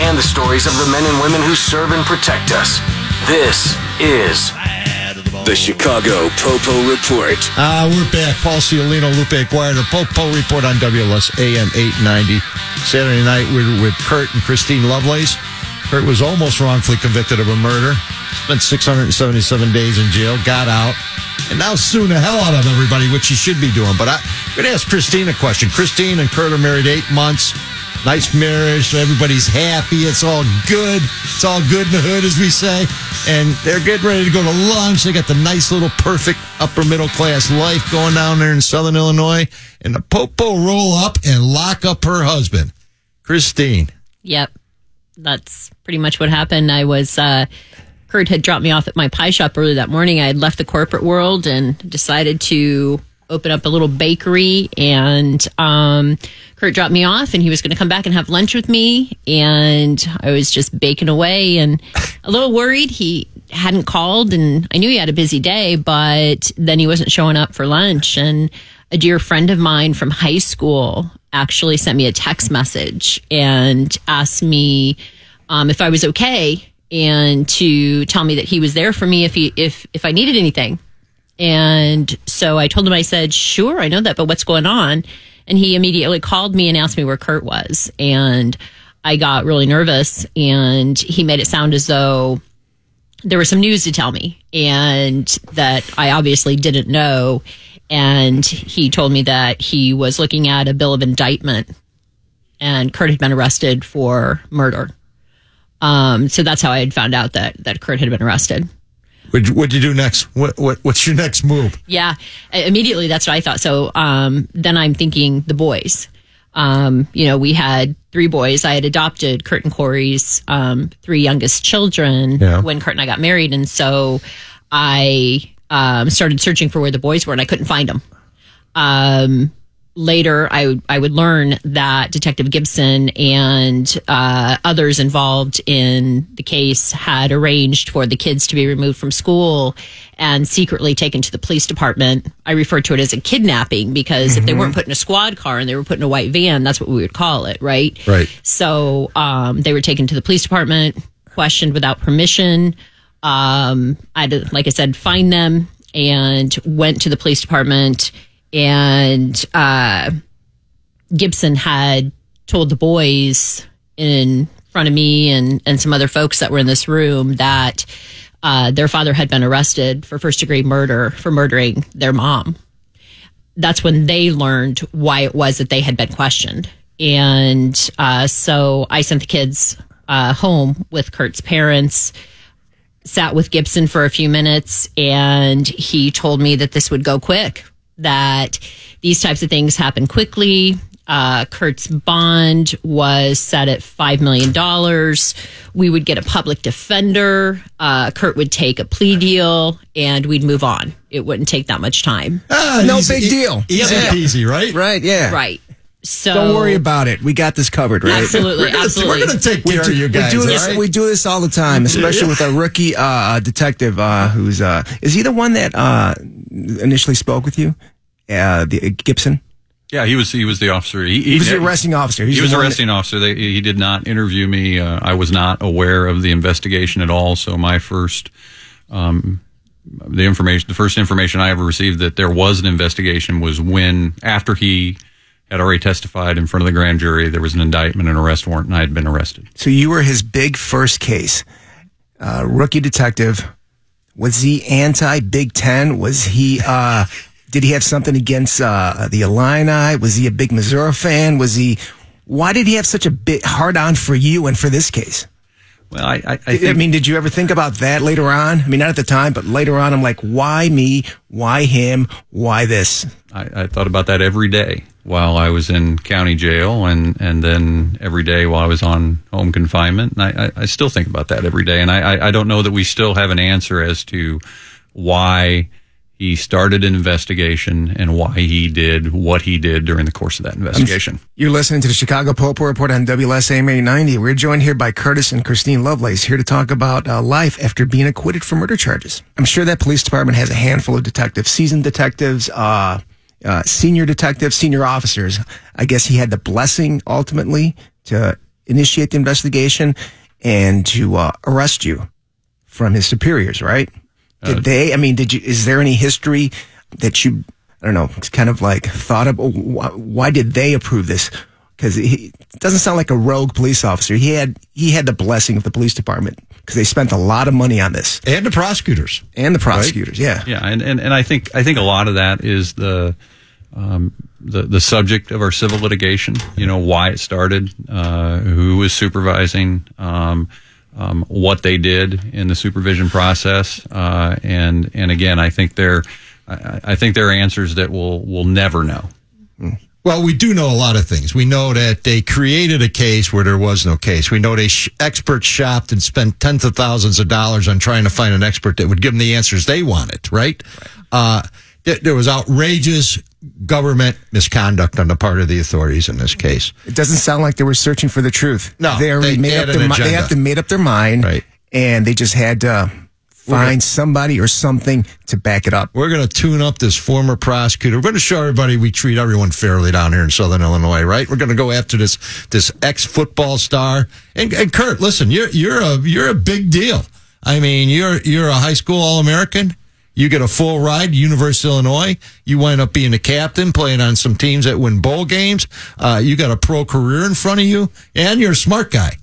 And the stories of the men and women who serve and protect us. This is The Chicago Popo Report. Uh, we're back. Paul Ciolino, Lupe Aguirre, the Popo Report on WLS AM 890. Saturday night, we're with Kurt and Christine Lovelace. Kurt was almost wrongfully convicted of a murder, spent 677 days in jail, got out, and now suing the hell out of everybody, which he should be doing. But I, I'm going to ask Christine a question. Christine and Kurt are married eight months. Nice marriage, everybody's happy. It's all good. It's all good in the hood, as we say. And they're getting ready to go to lunch. They got the nice little perfect upper middle class life going down there in Southern Illinois. And the Popo roll up and lock up her husband. Christine. Yep. That's pretty much what happened. I was, uh, Kurt had dropped me off at my pie shop early that morning. I had left the corporate world and decided to open up a little bakery, and um, Kurt dropped me off, and he was going to come back and have lunch with me, and I was just baking away, and a little worried he hadn't called, and I knew he had a busy day, but then he wasn't showing up for lunch, and a dear friend of mine from high school actually sent me a text message and asked me um, if I was okay and to tell me that he was there for me if he if if I needed anything. And so I told him I said, "Sure, I know that, but what's going on?" And he immediately called me and asked me where Kurt was. And I got really nervous and he made it sound as though there was some news to tell me and that I obviously didn't know. And he told me that he was looking at a bill of indictment and Kurt had been arrested for murder. Um, so that's how I had found out that, that Kurt had been arrested. What'd, you- do next? What, what What's your next move? Yeah, immediately that's what I thought. So um, then I'm thinking the boys. Um, you know, we had three boys. I had adopted Kurt and Corey's um, three youngest children Yeah. when Kurt and I got married, and so I um, started searching for where the boys were, and I couldn't find them. Um, later, I would I would learn that Detective Gibson and uh, others involved in the case had arranged for the kids to be removed from school and secretly taken to the police department. I refer to it as a kidnapping because if they weren't put in a squad car and they were put in a white van, that's what we would call it, right? Right. So um, they were taken to the police department, questioned without permission. Um, I had like I said, find them and went to the police department. And uh, Gibson had told the boys in front of me and, and some other folks that were in this room that uh, their father had been arrested for first degree murder for murdering their mom that's when they learned why it was that they had been questioned. And uh, so I sent the kids uh, home with Kurt's parents, sat with Gibson for a few minutes, and he told me that this would go quick, that these types of things happen quickly. Uh, Kurt's bond was set at $5 million. We would get a public defender. Uh, Kurt would take a plea deal and we'd move on. It wouldn't take that much time. Ah, No easy- big deal. Easy Yeah. peasy, right? Right? Yeah. Right. So Don't worry about it. We got this covered, right? Absolutely, We're gonna, absolutely. we're gonna take care do, of you guys. we do this. all right? We do this all the time, especially with a rookie uh, detective uh, who's uh, is he the one that uh, initially spoke with you, uh, the Gibson? Yeah, he was he was the officer. He, He was the arresting officer. He's He was the one that- arresting officer. They, he did not interview me. Uh, I was not aware of the investigation at all. So my first, um, the information, the first information I ever received that there was an investigation was when after he had already testified in front of the grand jury, there was an indictment and arrest warrant, and I had been arrested. So you were his big first case, uh, rookie detective. Was he anti Big Ten? Was he? Uh, did he have something against uh, the Illini? Was he a big Missouri fan? Was he? Why did he have such a bit hard on for you and for this case? Well, I, I, I I, mean, did you ever think about that later on? I mean, not at the time, but later on, I'm like, why me? Why him? Why this? I, I thought about that every day while I was in county jail, and, and then every day while I was on home confinement. And I, I, I still think about that every day, and I, I, I don't know that we still have an answer as to why he started an investigation and why he did what he did during the course of that investigation. You're listening to the Chicago Popo Report on WLSAM 890. We're joined here by Curtis and Christine Lovelace here to talk about uh, life after being acquitted for murder charges. I'm sure that police department has a handful of detectives, seasoned detectives, uh, uh, senior detectives, senior officers. I guess he had the blessing ultimately to initiate the investigation and to uh, arrest you from his superiors, right? Did they? I mean, did you? Is there any history that you? I don't know. It's kind of like thought of. Why, why did they approve this? Because he it doesn't sound like a rogue police officer. He had he had the blessing of the police department because they spent a lot of money on this and the prosecutors. and the prosecutors. Yeah. Yeah, and, and, and I think I think a lot of that is the um, the the subject of our civil litigation. You know why it started, uh, who was supervising, um, um, what they did in the supervision process, uh, and and again, I think they're I, I think there are answers that we'll we'll never know. Well, we do know a lot of things. We know that they created a case where there was no case. We know they sh- experts shopped and spent tens of thousands of dollars on trying to find an expert that would give them the answers they wanted, right? Uh, There there was outrageous government misconduct on the part of the authorities in this case. It doesn't sound like they were searching for the truth. No, they already they- made they up their mi- They have to made up their mind, Right. And they just had to find somebody or something to back it up. We're going to tune up this former prosecutor. We're going to show everybody we treat everyone fairly down here in Southern Illinois, right? We're going to go after this this ex football star. And, and Kurt, listen, you're you're a you're a big deal. I mean, you're you're a high school All American. You get a full ride, University of Illinois. You wind up being a captain, playing on some teams that win bowl games. Uh, you got a pro career in front of you, and you're a smart guy.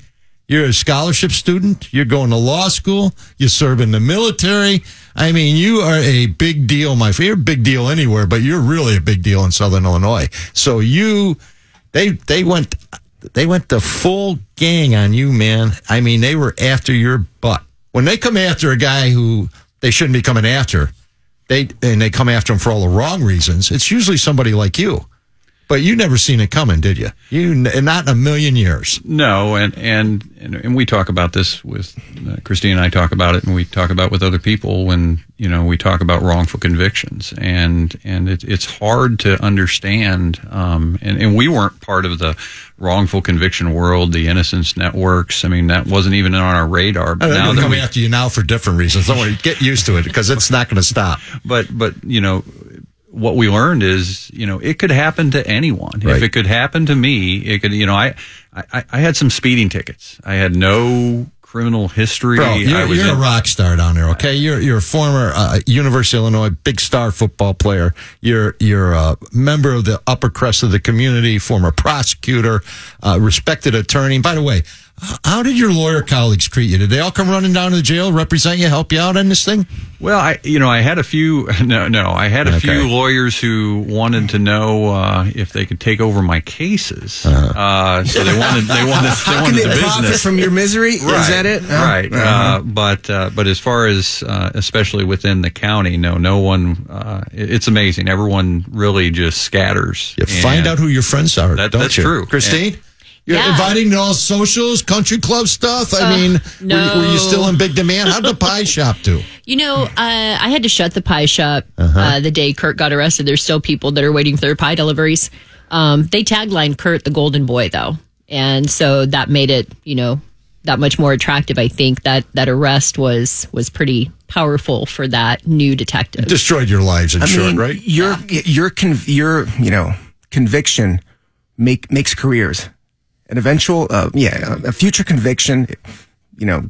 You're a scholarship student. You're going to law school. You serve in the military. I mean, you are a big deal, my friend. You're a big deal anywhere, but you're really a big deal in Southern Illinois. So you, they, they went, they went the full gang on you, man. I mean, they were after your butt. When they come after a guy who they shouldn't be coming after, they, and they come after him for all the wrong reasons, it's usually somebody like you. But you never seen it coming, did you? You, not in a million years. No, and and and, and we talk about this with uh, Christine and I talk about it, and we talk about it with other people when you know we talk about wrongful convictions, and and it, it's hard to understand. Um, and and we weren't part of the wrongful conviction world, the innocence networks. I mean, that wasn't even on our radar. But They're now come we, after you now for different reasons. Don't worry, get used to it because it's not going to stop. but but you know what we learned is you know it could happen to anyone Right. if it could happen to me it could you know I, I i had some speeding tickets i had no criminal history Bro, you're, was you're in- a rock star down there. Okay, you're you're a former uh, University of Illinois big star football player. You're you're a member of the upper crest of the community, former prosecutor, uh, respected attorney. By the way, how did your lawyer colleagues treat you? Did they all come running down to the jail, represent you, help you out on this thing? well i you know i had a few no no i had a Okay. few lawyers who wanted to know uh, if they could take over my cases uh so they wanted they wanted they How can wanted they the profit business from your misery? Is that it? Oh, Right. uh-huh. Uh, but uh, but as far as uh, especially within the county, no, no one. Uh, it's amazing. Everyone really just scatters. You find out who your friends are. That- don't that's you? true. Christine. You're Yeah. inviting to all socials, country club stuff. I Uh, mean, were, you, were you still in big demand? How'd the pie shop do? You know, uh, I had to shut the pie shop Uh-huh. uh, the day Kurt got arrested. There's still people that are waiting for their pie deliveries. Um, they taglined Kurt the Golden Boy, though, and so that made it, you know, that much more attractive. I think that that arrest was was pretty powerful for that new detective. Destroyed your lives in I short, mean, right? Your your con- your you know conviction make makes careers. An eventual, uh, yeah, a future conviction, you know,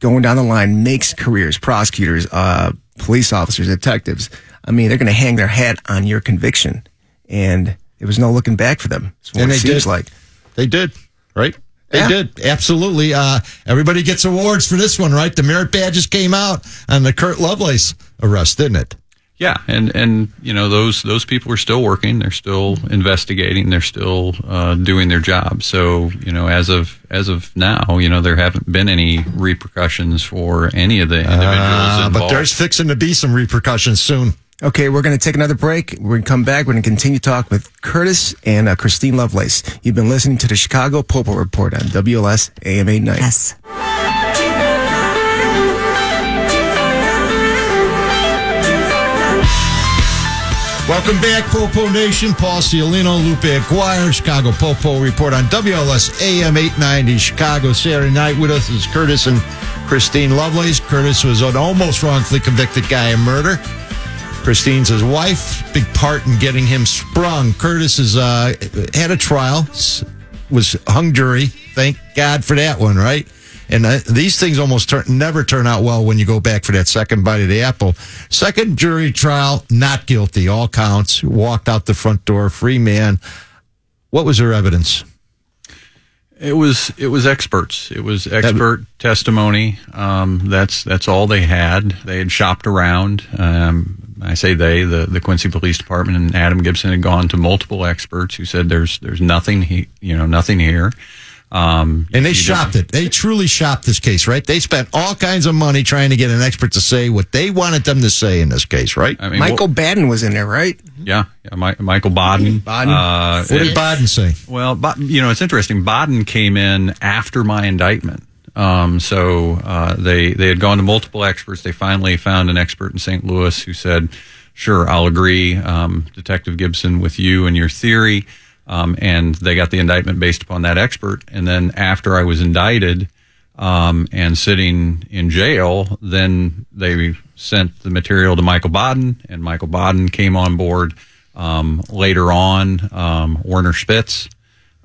going down the line makes careers. Prosecutors, uh, police officers, detectives. I mean, they're going to hang their hat on your conviction, and there was no looking back for them. That's what And it they seems did. like. They did, right? They Yeah. did. Absolutely. Uh, everybody gets awards for this one, right? The merit badges came out on the Kurt Lovelace arrest, didn't it? Yeah, and and you know those those people are still working. They're still investigating. They're still uh, doing their job. So you know, as of as of now, you know there haven't been any repercussions for any of the individuals Uh, involved. but there's fixing to be some repercussions soon. Okay, we're going to take another break. We're going to come back. We're going to continue to talk with Curtis and uh, Christine Lovelace. You've been listening to the Chicago Popo Report on WLS AM 89. Yes. Welcome back, Popo Nation. Paul Ciolino, Lupe Aguirre, Chicago Popo Report on WLS AM 890 Chicago Saturday night. With us is Curtis and Christine Lovelace. Curtis was an almost wrongfully convicted guy in murder. Christine's his wife, big part in getting him sprung. Curtis has uh, had a trial, was hung jury. Thank God for that one, right? And these things almost turn, never turn out well when you go back for that second bite of the apple. Second jury trial, not guilty, all counts. Walked out the front door, free man. What was their evidence? It was it was experts. It was expert testimony. Um, that's that's all they had. They had shopped around. Um, I say they, the the Quincy Police Department and Adam Gibson had gone to multiple experts who said there's there's nothing he, you know nothing here. Um, And they you shopped just- it. They truly shopped this case, right? They spent all kinds of money trying to get an expert to say what they wanted them to say in this case, right? I mean, Michael well, Baden was in there, right? yeah, yeah, Mi- Michael Baden. Baden. Uh, what did Baden say? Well, you know, it's interesting. Baden came in after my indictment. Um, so uh, they they had gone to multiple experts. They finally found an expert in St. Louis who said sure, I'll agree, um, Detective Gibson, with you and your theory. Um, and they got the indictment based upon that expert. And then after I was indicted um, and sitting in jail, then they sent the material to Michael Baden, and Michael Baden came on board. Um, later on, um, Werner Spitz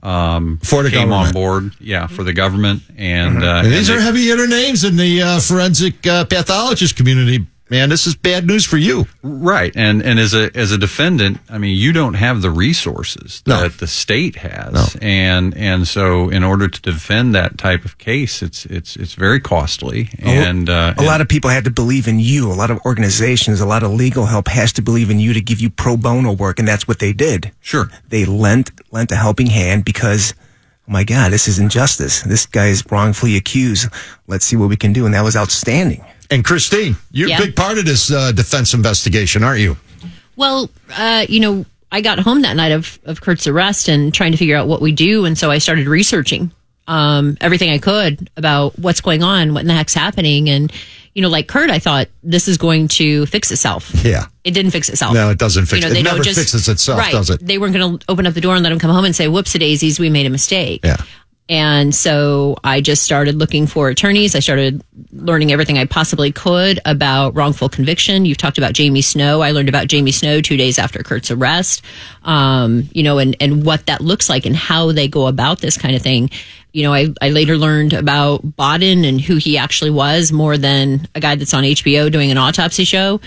um, For the came government. on board, yeah, for the government, and, uh, And these and are they- heavy hitter names in the uh, forensic uh, pathologist community. Man, this is bad news for you. Right, and and as a as a defendant, I mean, you don't have the resources No. that the state has, No. and and so in order to defend that type of case, it's it's it's very costly, and uh, a lot of people had to believe in you. A lot of organizations, a lot of legal help has to believe in you to give you pro bono work, and that's what they did. Sure. they lent lent a helping hand because, oh my God, this is injustice. This guy is wrongfully accused. Let's see what we can do, and that was outstanding. And Christine, you're Yeah. a big part of this uh, defense investigation, aren't you? Well, uh, you know, I got home that night of, of Kurt's arrest and trying to figure out what we do. And so I started researching um, everything I could about what's going on, what in the heck's happening. And, you know, like Kurt, I thought this is going to fix itself. Yeah. It didn't fix itself. No, it doesn't fix- it don't never fixes itself, right, does it? They weren't going to open up the door and let him come home and say, whoops, daisies, we made a mistake. Yeah. And so I just started looking for attorneys. I started learning everything I possibly could about wrongful conviction. You've talked about Jamie Snow. I learned about Jamie Snow two days after Kurt's arrest, um, you know, and, and what that looks like and how they go about this kind of thing. You know, I, I later learned about Baden and who he actually was more than a guy that's on HBO doing an autopsy show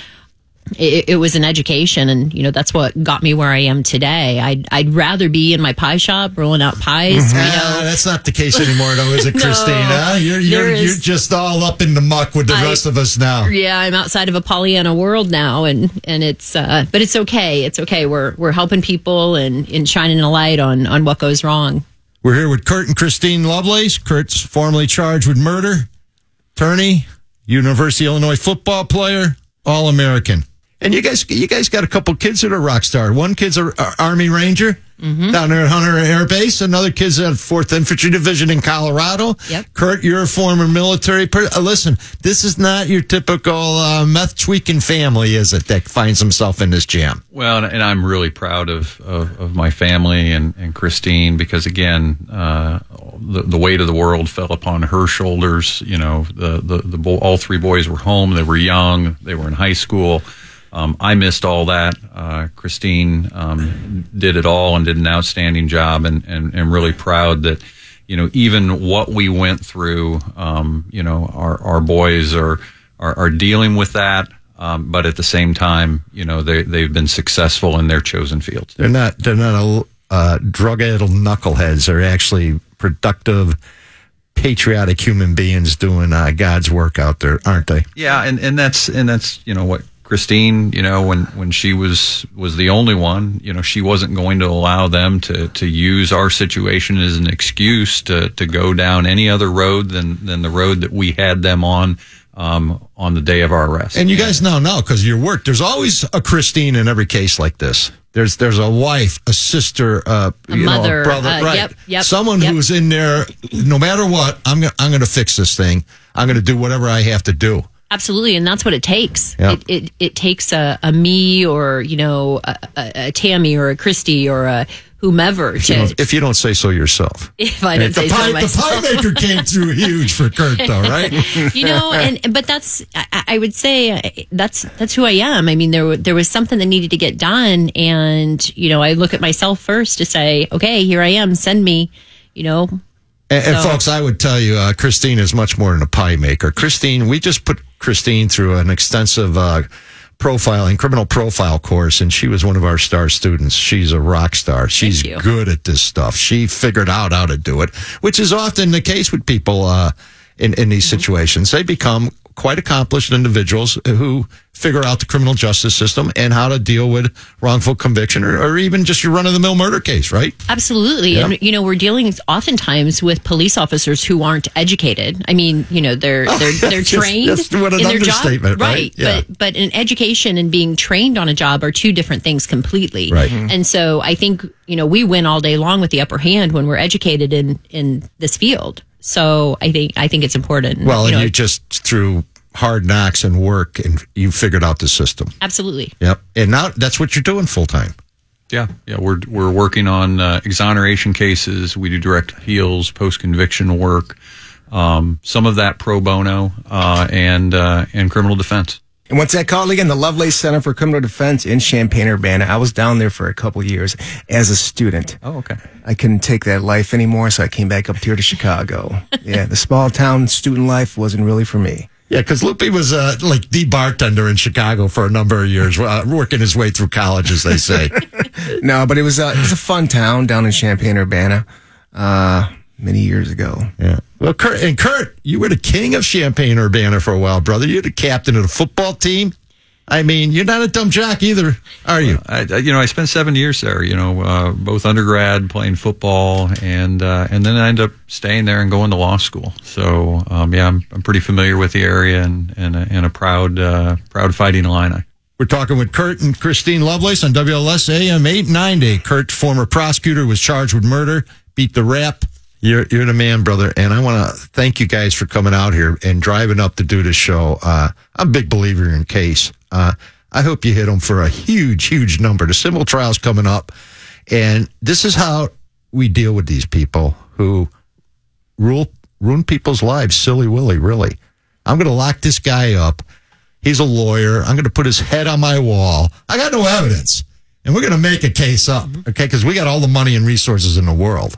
it, it was an education and you know that's what got me where i am today i'd, I'd rather be in my pie shop rolling out pies you Ah, know that's not the case anymore, though, is it, Christina? You're you're, is- you're just all up in the muck with the I- rest of us now. yeah i'm outside of a pollyanna world now and and it's uh but it's okay it's okay we're we're helping people and and shining a light on on what goes wrong We're here with Kurt and Christine Lovelace. Kurt's formally charged with murder, attorney, University of Illinois football player, All American. And you guys, you guys got a couple kids that are rock star. One kid's a, a Army Ranger Mm-hmm. down there at Hunter Air Base. Another kid's at Fourth Infantry Division in Colorado. Yep. Kurt, you're a former military. Per- uh, listen, this is not your typical uh, meth tweaking family, is it? That finds himself in this jam. Well, and, and I'm really proud of, of, of my family and, and Christine because again, uh, the, the weight of the world fell upon her shoulders. You know, the, the, the bo- all three boys were home. They were young. They were in high school. Um, I missed all that. Uh, Christine um, did it all and did an outstanding job, and, and, and really proud that you know even what we went through. Um, you know, our our boys are are, are dealing with that, um, but at the same time, you know, they they've been successful in their chosen fields. They're not. They're not a uh, drug-addled knuckleheads. They're actually productive, patriotic human beings doing uh, God's work out there, aren't they? Yeah, and, and that's and that's you know what Christine, you know, when when she was was the only one, you know, she wasn't going to allow them to to use our situation as an excuse to to go down any other road than than the road that we had them on um, on the day of our arrest. And you guys now know because of your work. There's always a Christine in every case like this. There's there's a wife, a sister, uh, A you know, mother, a brother, uh, right? yep, yep, Someone yep. who's in there. No matter what, I'm gonna I'm gonna fix this thing. I'm gonna do whatever I have to do. Absolutely, and that's what it takes. Yeah. It, it it takes a, a me or you know a, a, a Tammy or a Christy or a whomever If you, to if you don't say so yourself. if I don't the say pie, so the pie maker came through huge for Kurt, though, right? you know, and but that's I, I would say uh, that's that's who I am. I mean, there there was something that needed to get done, and you know, I look at myself first to say, okay, here I am, send me. You know, And, and folks, I would tell you, uh, Christine is much more than a pie maker. Christine, we just put Christine through an extensive uh, profiling, criminal profile course, and she was one of our star students. She's a rock star. She's good at this stuff. She figured out how to do it, which is often the case with people uh, in in these situations. They become quite accomplished individuals who figure out the criminal justice system and how to deal with wrongful conviction or, or even just your run of the mill murder case, right? Absolutely. Yeah. And you know, we're dealing oftentimes with police officers who aren't educated. I mean, you know, they're they're they're trained just what an in their job. understatement, right? Yeah. But but an education and being trained on a job are two different things completely. Right. Mhm. And so I think, you know, we win all day long with the upper hand when we're educated in in this field. So I think I think it's important. Well, you and know, you just through hard knocks and work, and you figured out the system. Absolutely. Yep. And now that's what you're doing full time. Yeah, yeah, we're we're working on uh, exoneration cases. We do direct appeals, post conviction work, um, some of that pro bono, uh, and uh, and criminal defense. And what's that called again? The Lovelace Center for Criminal Defense in Champaign Urbana. I was down there for a couple years as a student. Oh, okay. I couldn't take that life anymore, so I came back up here to Chicago. yeah, the small town student life wasn't really for me. Yeah, because Lupe was uh, like the bartender in Chicago for a number of years, uh, working his way through college, as they say. no, but it was uh, it was a fun town down in Champaign Urbana uh, many years ago. Yeah. Well, Kurt and Kurt, you were the king of Champaign Urbana for a while, brother. You're the captain of the football team. I mean, you're not a dumb jock either, are you? I, you know, I spent seven years there. You know, uh, both undergrad playing football, and uh, and then I ended up staying there and going to law school. So um, yeah, I'm, I'm pretty familiar with the area and and a, and a proud uh, proud fighting Illini. We're talking with Kurt and Christine Lovelace on WLS AM 890. Kurt, former prosecutor, was charged with murder, beat the rap. You're, you're the man, brother. And I want to thank you guys for coming out here and driving up to do this show. Uh, I'm a big believer in case. Uh, I hope you hit them for a huge, huge number. The civil trial's coming up. And this is how we deal with these people who rule, ruin people's lives silly willy, really. I'm going to lock this guy up. He's a lawyer. I'm going to put his head on my wall. I got no evidence. And we're going to make a case up, okay? Because we got all the money and resources in the world.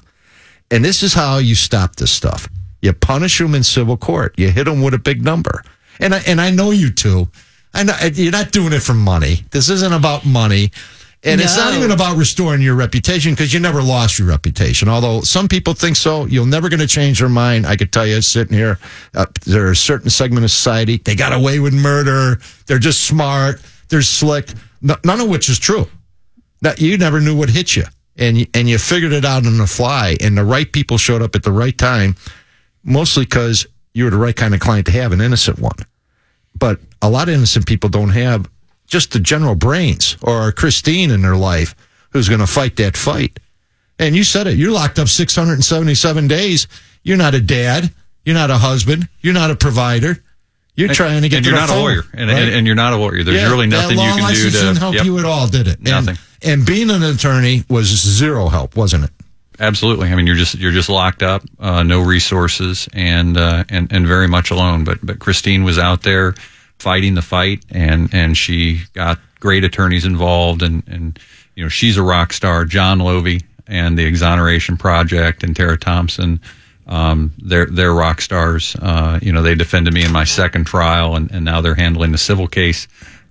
And this is how you stop this stuff. You punish them in civil court. You hit them with a big number. And I, and I know you two. I know you're not doing it for money. This isn't about money. And it's not even about restoring your reputation because you never lost your reputation. Although some people think so, you're never going to change their mind. I could tell you, sitting here, uh, there are a certain segment of society they got away with murder. They're just smart. They're slick. No, none of which is true. That you never knew what hit you, and you, and you figured it out on the fly. And the right people showed up at the right time, mostly because you were the right kind of client to have, an innocent one. But a lot of innocent people don't have just the general brains or Christine in their life who's going to fight that fight. And you said it. You're locked up 677 days. You're not a dad. You're not a husband. You're not a provider. You're trying to get and to you're not a lawyer, and, right? and, and you're not a lawyer. There's Yeah, really nothing you can do to help yep. you at all, did it? And- Nothing. And, being an attorney was zero help, wasn't it? Absolutely. I mean, you're just you're just locked up, uh, no resources, and uh, and and very much alone. But but Christine was out there fighting the fight, and and she got great attorneys involved, and and you know she's a rock star. Jon Loevy and the Exoneration Project, and Tara Thompson, um, they're they're rock stars. Uh, you know, they defended me in my second trial, and, and now they're handling the civil case.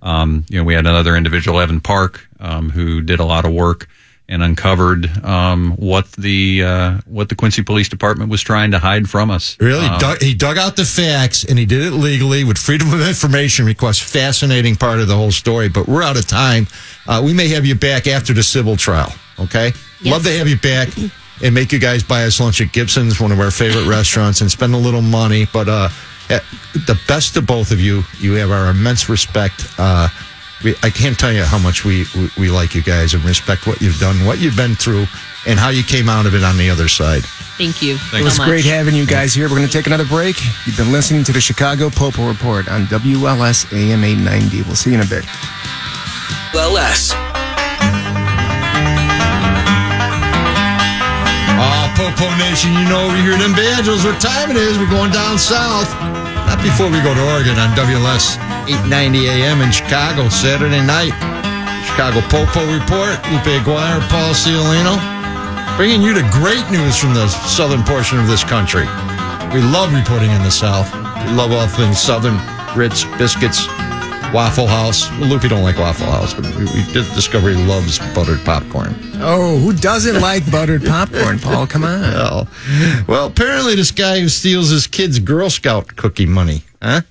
Um, you know, we had another individual, Evan Park, um, who did a lot of work and uncovered um, what the uh, what the Quincy Police Department was trying to hide from us. Really? Uh, dug, he dug out the facts and he did it legally with freedom of information request. Fascinating part of the whole story, but we're out of time. Uh, we may have you back after the civil trial. Okay. Yes. Love to have you back and make you guys buy us lunch at Gibson's, one of our favorite restaurants, and spend a little money. But uh, the best of both of you, you have our immense respect. Uh, we, I can't tell you how much we, we, we like you guys and respect what you've done, what you've been through, and how you came out of it on the other side. Thank you. It was so great much. having you guys here. We're going to take another break. You've been listening to the Chicago Popo Report on WLS AM 890. We'll see you in a bit. LS. Popo Nation, you know over here, them banjos, what time it is. We're going down south. Not before we go to Oregon on WLS 890 AM in Chicago, Saturday night. Chicago Popo Report, Lupe Aguirre, Paul Ciolino, bringing you the great news from the southern portion of this country. We love reporting in the South. We love all things Southern, grits, biscuits, Waffle House. Lupe don't like Waffle House, but we, we did discover he loves buttered popcorn. Oh, who doesn't like buttered popcorn, Paul? Come on. Well, well, apparently this guy who steals his kid's Girl Scout cookie money, huh?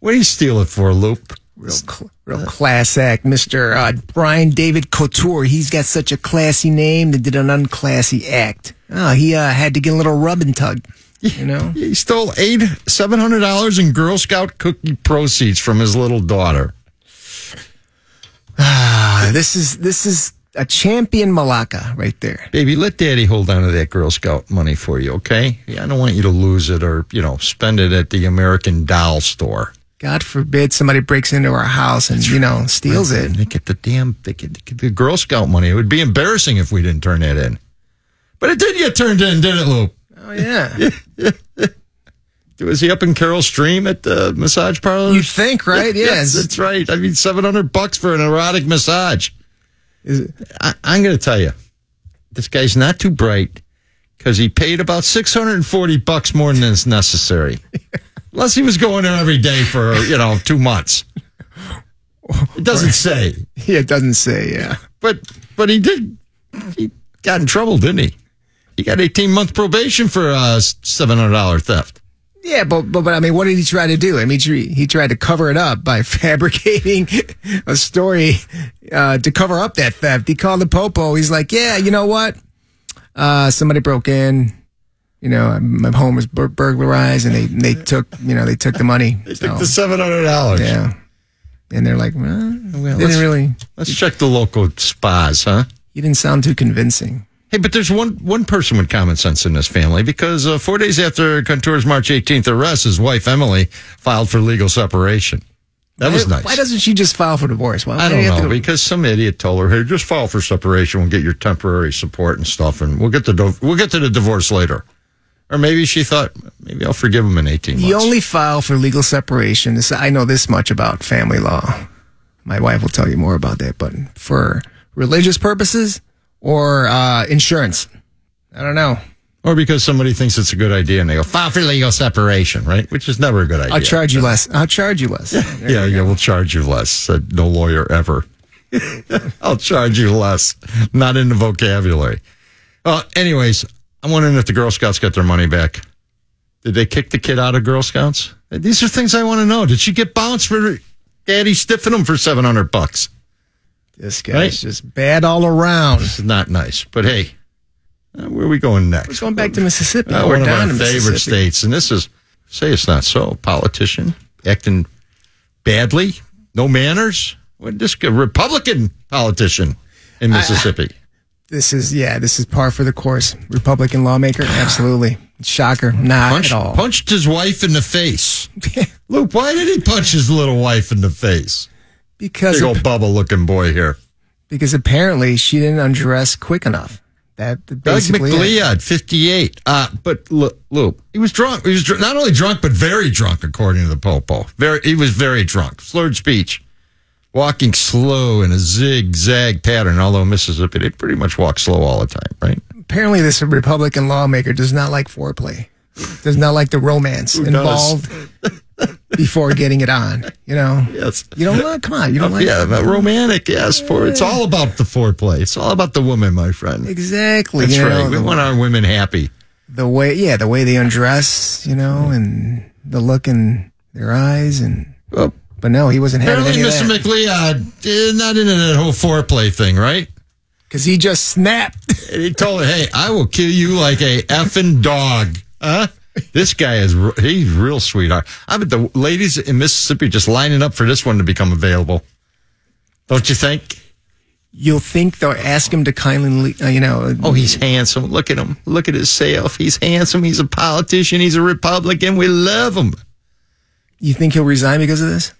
What do you steal it for, Loop? Real, cl- real class act, Mr. Uh, Brian David Couture. He's got such a classy name that did an unclassy act. Oh, he uh, had to get a little rub and tug, you know? He stole eight seven hundred dollars in Girl Scout cookie proceeds from his little daughter. Ah, this is this is a champion Malacca right there. Baby, let Daddy hold on to that Girl Scout money for you, okay? I don't want you to lose it or you know spend it at the American Doll store. God forbid somebody breaks into our house and you know steals it. They get the damn they get, they get the Girl Scout money. It would be embarrassing if we didn't turn that in. But it did get turned in, didn't it, Lou? Oh yeah, Was he up in Carol Stream at the massage parlor? you'd think, right? yes, Yes. that's right. I mean, seven hundred bucks for an erotic massage. It- I, I'm going to tell you, this guy's not too bright because he paid about six hundred and forty bucks more than is necessary. Unless he was going there every day for you know two months. It doesn't say, Yeah, it doesn't say. Yeah. but but he did. He got in trouble, didn't he? He got eighteen month probation for uh, seven hundred dollar theft. Yeah, but, but but I mean, what did he try to do? I mean, he, he tried to cover it up by fabricating a story uh, to cover up that theft. He called the popo. He's like, "Yeah, you know what? Uh, somebody broke in. You know, my home was bur- burglarized, and they they took you know they took the money. They So, took the seven hundred dollars. yeah, and they're like, well, Well, they let's- didn't really. Let's check the local spas, huh? He didn't sound too convincing. Hey, but there's one one person with common sense in this family because uh, four days after Contour's March 18th arrest, his wife Emily filed for legal separation. That was why, nice. Why doesn't she just file for divorce? Why, I why don't know because some idiot told her, "Hey, just file for separation. We'll get your temporary support and stuff, and we'll get the we'll get to the divorce later." Or maybe she thought, maybe I'll forgive him in 18 months. You only file for legal separation. This, I know this much about family law. My wife will tell you more about that, but for religious purposes or uh, insurance, I don't know. or because somebody thinks it's a good idea and they go file for legal separation, right? Which is never a good idea. I'll charge you less. I'll charge you less. Yeah, yeah, we'll charge you less. Said no lawyer ever. I'll charge you less. Not in the vocabulary. Well, anyways, I'm wondering if the Girl Scouts got their money back. Did they kick the kid out of Girl Scouts? These are things I want to know. Did she get bounced for daddy stiffing them for 700 bucks? This guy's Right? just bad all around. This is not nice. But hey, uh, where are we going next? We're going back to Mississippi. Uh, We're one of down our favorite states, and this is say it's not so. Politician acting badly, no manners. What this a Republican politician in Mississippi? This is yeah. This is par for the course. Republican lawmaker, absolutely. Shocker, not Punched, at all. punched his wife in the face. Luke, why did he punch his little wife in the face? Because Big old bubble looking boy here. because apparently she didn't undress quick enough. That Doug. McLeod, 58. Uh, but look, Luke, he was drunk. He was dr- not only drunk, but very drunk, according to the Popo. Very, he was very drunk. Slurred speech. Walking slow in a zigzag pattern, although Mississippi, they pretty much walk slow all the time, right? apparently this Republican lawmaker does not like foreplay, does not like the romance involved before getting it on. You know, Yes. you don't like. Come on, you don't uh, like. yeah, but romantic, yes. For It's all about the foreplay. It's all about the woman, my friend. exactly. That's you right. know, we want our women happy. the way, yeah, the way they undress. You know, and the look in their eyes, and Well, but no, he wasn't having apparently, any of Mr. that McLeod is not into that whole foreplay thing, right? because he just snapped. And he told her, "Hey, I will kill you like a effing dog." Huh? This guy is he's real sweetheart. I bet the ladies in Mississippi just lining up for this one to become available. Don't you think? You'll think they'll ask him to kindly, uh, you know. Oh, he's handsome. Look at him. Look at himself. He's handsome. He's a politician. He's a Republican. We love him. You think he'll resign because of this?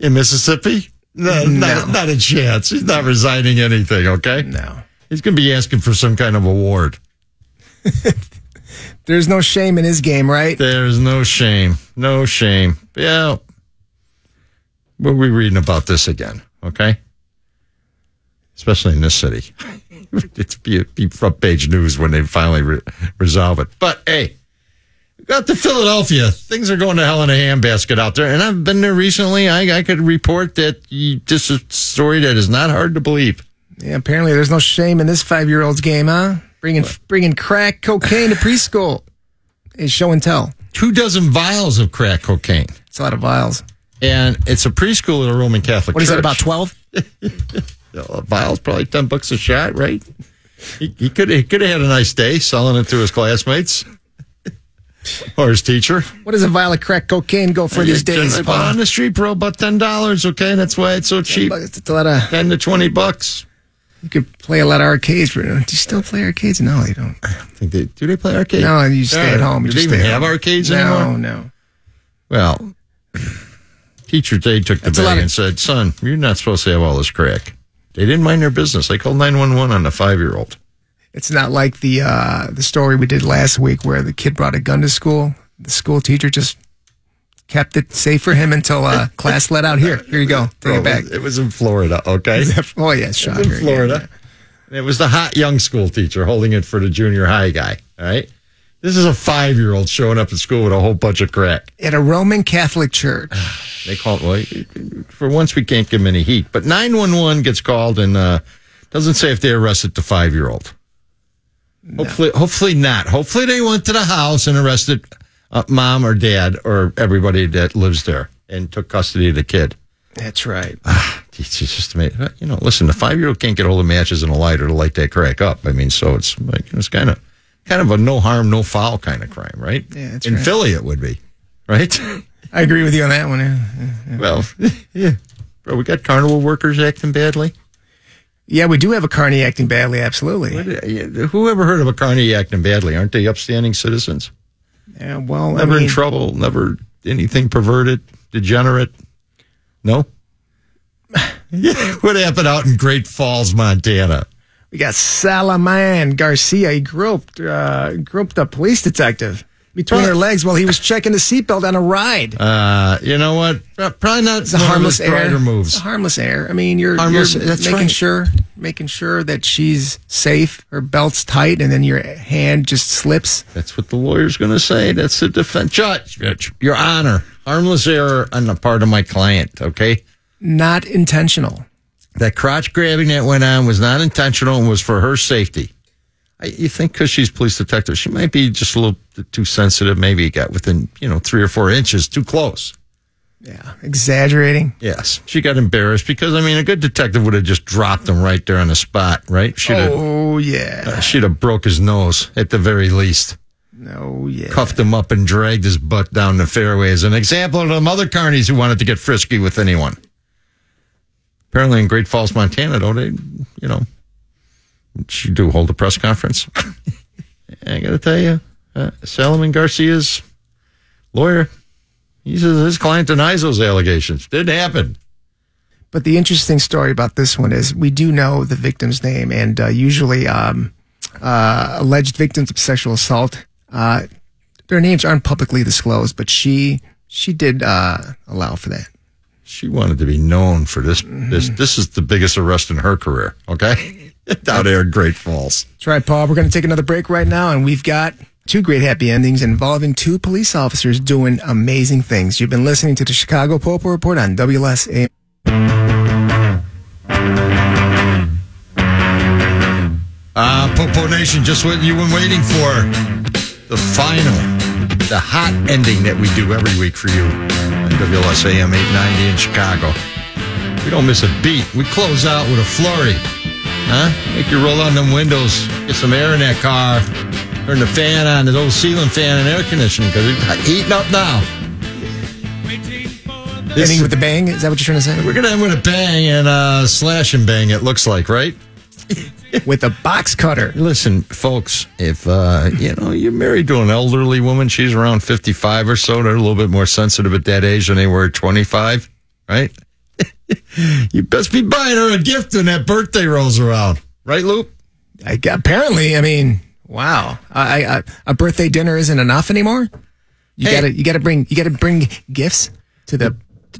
In Mississippi? No, Not, not a chance. He's not resigning anything, okay? No. He's going to be asking for some kind of award. There's no shame in his game, right? There's no shame. No shame. Yeah. We'll be reading about this again, okay? Especially in this city. it's be, be front page news when they finally re- resolve it. But hey, got to Philadelphia. Things are going to hell in a handbasket out there. And I've been there recently. I, I could report that you, this is a story that is not hard to believe. Yeah, apparently there's no shame in this five year old's game, huh? Bringing bringing crack cocaine to preschool is show and tell. Two dozen vials of crack cocaine. It's a lot of vials. And it's a preschool in a Roman Catholic What is that? About twelve? a vial's probably 10 bucks a shot, right? He, he could he could have had a nice day selling it to his classmates or his teacher. What does a vial of crack cocaine go for these days? On the street, bro, about ten dollars. Okay, that's why it's so cheap. It's a lot of. Ten to twenty bucks. You could play a lot of arcades. But do you still play arcades? No, they don't. I don't think they do. They play arcades. No, you stay at home. You Do they just even have home. arcades no, anymore? No, Well, teacher's aide took the bag of- and said, "Son, you're not supposed to have all this crack." They didn't mind their business. They called nine one one on a five year old. It's not like the uh, the story we did last week where the kid brought a gun to school. The school teacher just kept it safe for him until uh, class let out. Here, here you go. Take it back. It was in Florida. Okay, Oh yeah, It shocker. was in Florida. And it was the hot young school teacher holding it for the junior high guy. All right. This is a five year old showing up at school with a whole bunch of crack. At a Roman Catholic church. They call it, well, for once we can't give them any heat. But 911 gets called and uh, doesn't say if they arrested the five year old. Hopefully, hopefully not. Hopefully they went to the house and arrested uh, mom or dad or everybody that lives there and took custody of the kid. That's right. It's just amazing. You know, listen, the five year old can't get hold of matches and a lighter to light that crack up. I mean, so it's like it's kind of kind of a no harm, no foul kind of crime, right? Yeah, that's In right. Philly, it would be, right? I agree with you on that one. yeah. well, yeah. Bro, we got carnival workers acting badly. Yeah, we do have a carney acting badly. Absolutely. Who ever heard of a carny acting badly? Aren't they upstanding citizens? Yeah, well, Never I mean, in trouble, never anything perverted, degenerate. No. yeah, what happened out in Great Falls, Montana? we got Salaman Garcia. He groped uh, groped a police detective between her legs while he was checking the seatbelt on a ride. Uh, you know what? Uh, Probably not It's a harmless error. moves. It's a harmless error. I mean, you're, Harmless- you're that's making right. sure making sure that she's safe, her belt's tight, and then your hand just slips. That's what the lawyer's going to say. That's the defense. Judge, Judge, Your Honor, harmless error on the part of my client. Okay, Not intentional. that crotch grabbing that went on was not intentional and was for her safety. I, you think because she's police detective, she might be just a little too sensitive. Maybe got within you know three or four inches too close. Yeah, exaggerating. Yes, she got embarrassed because I mean a good detective would have just dropped him right there on the spot, right? She'd have Oh yeah. Uh, she'd have broke his nose at the very least. No, yeah. cuffed him up and dragged his butt down the fairway as an example to them other carnies who wanted to get frisky with anyone. Apparently in Great Falls, Montana, don't they, you know, she do hold a press conference. I got to tell you, uh, Salomon Garcia's lawyer, he says his client denies those allegations. Didn't happen. But the interesting story about this one is we do know the victim's name, and uh, usually um, uh, alleged victims of sexual assault, uh, their names aren't publicly disclosed. But she she did uh, allow for that. She wanted to be known for this. This this is the biggest arrest in her career. Okay, down there in Great Falls. That's right, Paul. We're going to take another break right now, and we've got two great happy endings involving two police officers doing amazing things. You've been listening to the Chicago Popo Report on WLSA. Uh, Popo Nation, just what you've been waiting for. The final, the hot ending that we do every week for you on WLSAM 890 in Chicago. We don't miss a beat. We close out with a flurry. Huh? Make you roll on them windows, get some air in that car, turn the fan on, the old ceiling fan and air conditioning because it's heating up now. This- Ending with the bang. Is that what you're trying to say? we're going to end with a bang and uh, slash and bang, it looks like, right? With a box cutter. Listen, folks, if uh, you know you're married to an elderly woman, she's around 55 or so. They're a little bit more sensitive at that age than they were at 25, right? you best be buying her a gift when that birthday rolls around, right, Loop? I, apparently, I mean, wow. I, I, a birthday dinner isn't enough anymore. You Hey. gotta, you gotta bring, you gotta bring gifts to the.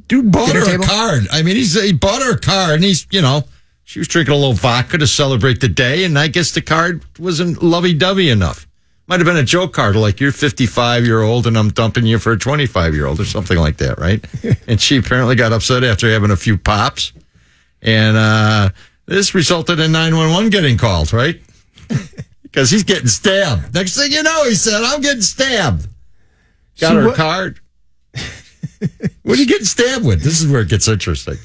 Dude bought her table? a card. I mean, he's he bought her a card, and he's you know she was drinking a little vodka to celebrate the day, and I guess the card wasn't lovey dovey enough. Might have been a joke card, like you're 55 year old and I'm dumping you for a 25 year old or something like that, right? and she apparently got upset after having a few pops, and uh, this resulted in 911 getting called, right? Because he's getting stabbed. Next thing you know, he said, "I'm getting stabbed." Got So her what- card. What are you getting stabbed with? This is where it gets interesting.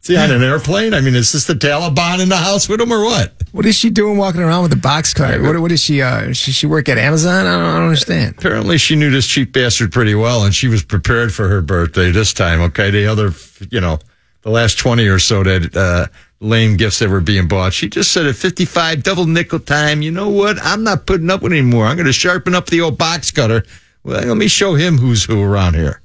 See, on an airplane? I mean, is this the Taliban in the house with him or what? What is she doing walking around with a box cutter? What, what is she? Uh, she, she work at Amazon? I don't, I don't understand. Apparently, she knew this cheap bastard pretty well, and she was prepared for her birthday this time. Okay, the other, you know, the last twenty or so that uh, lame gifts that were being bought, she just said at fifty-five, double nickel time. You know what? I'm not putting up with it anymore. I'm going to sharpen up the old box cutter. Well, let me show him who's who around here.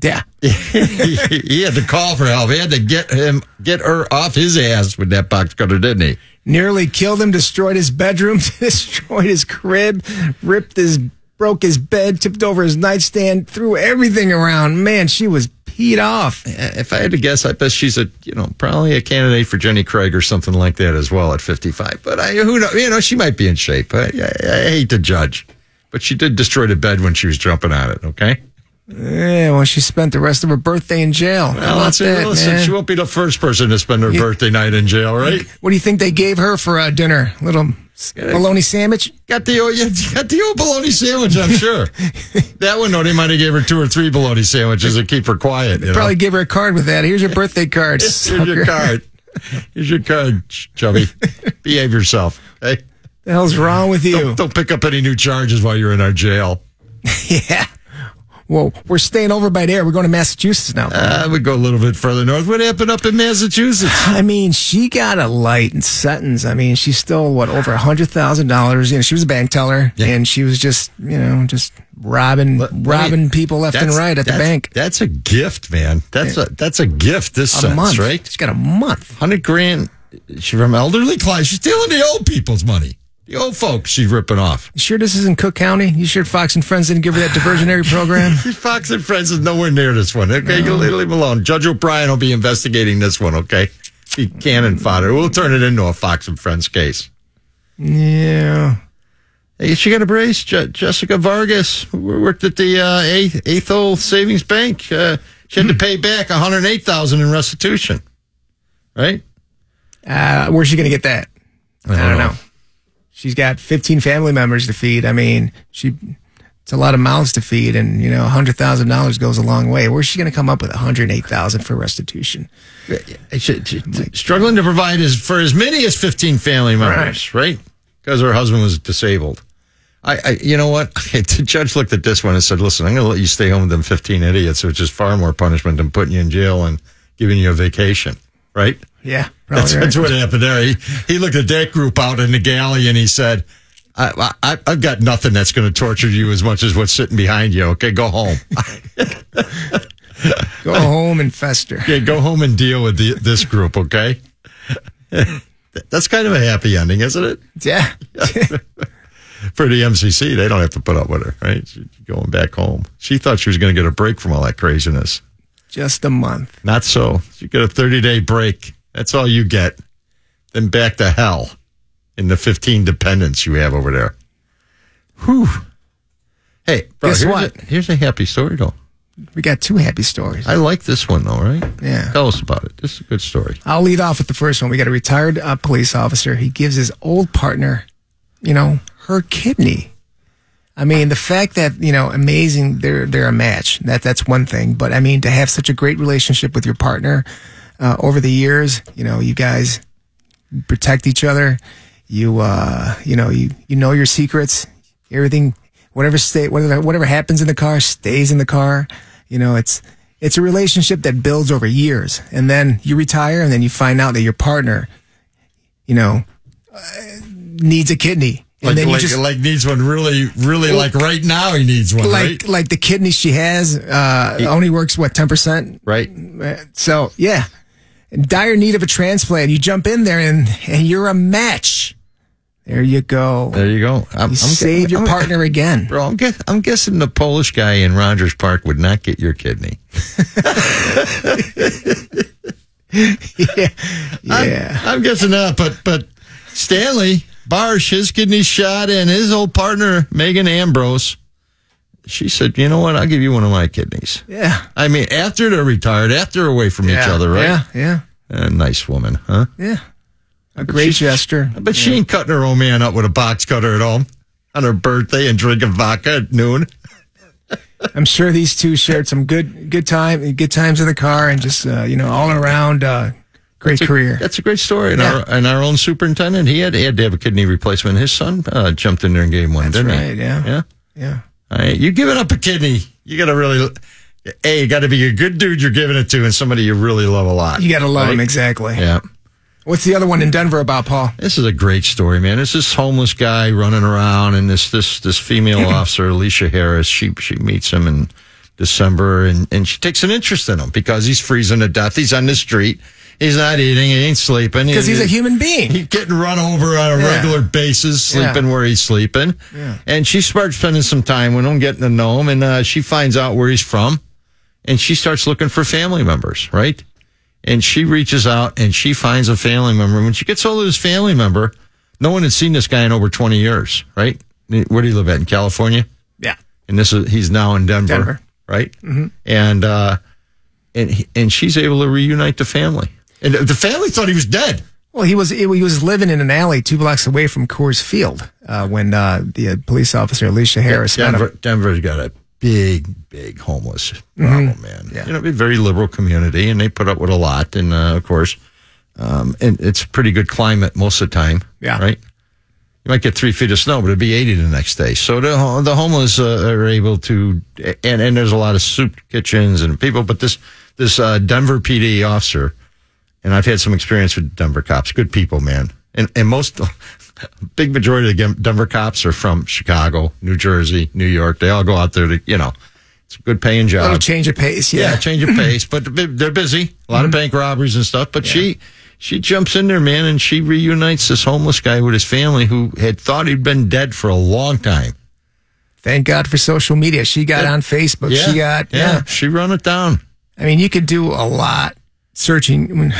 Yeah. he had to call for help. He had to get him, get her off his ass with that box cutter, didn't he? Nearly killed him, destroyed his bedroom, destroyed his crib, ripped his, broke his bed, tipped over his nightstand, threw everything around. Man, she was peed off. If I had to guess, I bet she's a, you know, probably a candidate for Jenny Craig or something like that as well at 55. But I, who knows, you know, she might be in shape. I, I, I hate to judge, but she did destroy the bed when she was jumping on it. Okay. Yeah, well, she spent the rest of her birthday in jail. Well, that's it. that, Listen, man? she won't be the first person to spend her birthday night in jail, right? What do you think they gave her for uh, dinner? Little bologna sandwich? Got the old, yeah, got the old bologna sandwich, I'm sure. that one, though, they might have gave her two or three bologna sandwiches to keep her quiet. You know? Probably give her a card with that. Here's your birthday card. Here's your card. Here's your card, chubby. Behave yourself. Hey, The hell's wrong with you? Don't, don't pick up any new charges while you're in our jail. Yeah. Well, we're staying over by there. We're going to Massachusetts now. Uh, I would go a little bit further north. What happened up in Massachusetts? I mean, she got a light and sentence. I mean, she stole what over a hundred thousand dollars. You know, she was a bank teller, Yeah. and she was just you know just robbing Let- let me- robbing people left and right at the bank. That's a gift, man. That's a that's a gift. This A sense, month, right? She's got a month. Hundred grand. She's from elderly clients. She's stealing the old people's money. The old folks she's ripping off. You sure this isn't Cook County? You sure Fox and Friends didn't give her that diversionary program? Fox and Friends is nowhere near this one. Okay, you leave him alone. Judge O'Brien will be investigating this one. Okay, he cannon fodder. We'll turn it into a Fox and Friends case. yeah. Hey, she got a brace. Je- Jessica Vargas worked at the uh, Eighth, Eighth Savings Bank. Uh, she had to pay back one hundred eight thousand in restitution. Right? Uh, where's she going to get that? I don't, don't know. know. She's got 15 family members to feed. I mean, she it's a lot of mouths to feed, and you know, hundred thousand dollars goes a long way. Where's she going to come up with 108,000 for restitution? She- she- struggling to provide as for as many as fifteen family members, right? Because her husband was disabled. I, I, you know what? The judge looked at this one and said, "Listen, I'm going to let you stay home with them 15 idiots, which is far more punishment than putting you in jail and giving you a vacation." Right? Yeah, That's, right. that's what happened there. He, he looked at that group out in the galley and he said, I, I, I've got nothing that's going to torture you as much as what's sitting behind you. Okay, go home. Go home and fester. yeah, go home and deal with the, this group. Okay. that's kind of a happy ending, isn't it? Yeah. For the MCC, they don't have to put up with her, right? She's going back home. She thought she was going to get a break from all that craziness. Just a month. Not so. You get a 30 day break. That's all you get. Then back to hell in the 15 dependents you have over there. Whew. Hey, bro, Guess here's what? A, here's a happy story, though. We got two happy stories. I like this one, though, right? Yeah. Tell us about it. This is a good story. I'll lead off with the first one. We got a retired uh, police officer. He gives his old partner, you know, her kidney. I mean, the fact that you know, amazing, they're they're a match. That that's one thing. But I mean, to have such a great relationship with your partner uh, over the years, you know, you guys protect each other. You uh, you know, you you know your secrets. Everything, whatever state, whatever whatever happens in the car stays in the car. You know, it's it's a relationship that builds over years, and then you retire, and then you find out that your partner, you know, uh, needs a kidney, and Like, then you like, just like needs one really, really like right now he needs one, like right? like the kidney she has uh, only works what ten percent. Right. So yeah, in dire need of a transplant. You jump in there and and you're a match. There you go. There you go. I'm, You saved your I'm- partner again. Bro, I'm, guess, I'm guessing the Polish guy in Rogers Park would not get your kidney. yeah, yeah. I'm guessing not, but but Stanley Barsh, his kidney shot, and his old partner Megan Ambrose, she said, "You know what? I'll give you one of my kidneys." Yeah. I mean, after they're retired, after they're away from each other, right? Yeah, yeah, A nice woman, huh? yeah. A great gesture. But she ain't cutting her old man up with a box cutter at home on her birthday and drinking vodka at noon. I'm sure these two shared some good good time good times in the car and just uh, you know all around uh, great career. That's a great story. And, Yeah. our, and our own superintendent, he had, he had to have a kidney replacement. His son uh, jumped in there and gave one, That's didn't right, he? yeah. Yeah. Yeah. All right, you giving up a kidney, you got to really, A, you got to be a good dude you're giving it to and somebody you really love a lot. You got to love Right? him exactly. Yeah. What's the other one in Denver about, Paul? This is a great story, man. It's this homeless guy running around, and this this this female officer, Alicia Harris, she she meets him in December, and, and she takes an interest in him because he's freezing to death. He's on the street. He's not eating. He ain't sleeping. Because he's a human being. He's getting run over on a Yeah. regular basis, Yeah. sleeping where he's sleeping. Yeah. And she starts spending some time with him, getting to know him, and uh, she finds out where he's from, and she starts looking for family members, right? And she reaches out and she finds a family member. When she gets hold of this family member, no one had seen this guy in over 20 years, right? Where do you live at? In California? Yeah. and this is he's now in Denver, Denver. right? And uh, and and she's able to reunite the family, and the family thought he was dead. Well, he was he was living in an alley two blocks away from Coors Field uh, when uh, the uh, police officer Alicia Harris met Denver. Denver's got a big, big homeless problem, man. Mm-hmm. Yeah. You know, a very liberal community, and they put up with a lot, and uh, of course, um, and it's a pretty good climate most of the time. Yeah. right. You might get three feet of snow, but it'd be 80 the next day. So the the homeless uh, are able to, and and there's a lot of soup kitchens and people. But this this uh, Denver PD officer, and I've had some experience with Denver cops. Good people, man. And and most big majority of the Denver cops are from Chicago, New Jersey, New York. They all go out there to you know, it's a good paying job. Little change of pace, Yeah, yeah. change of pace, but they're busy. A lot of mm-hmm. bank robberies and stuff. But she she jumps in there, man, and she reunites this homeless guy with his family who had thought he'd been dead for a long time. Thank God for social media. She got on Facebook. She got yeah. She run it down. I mean, you could do a lot searching when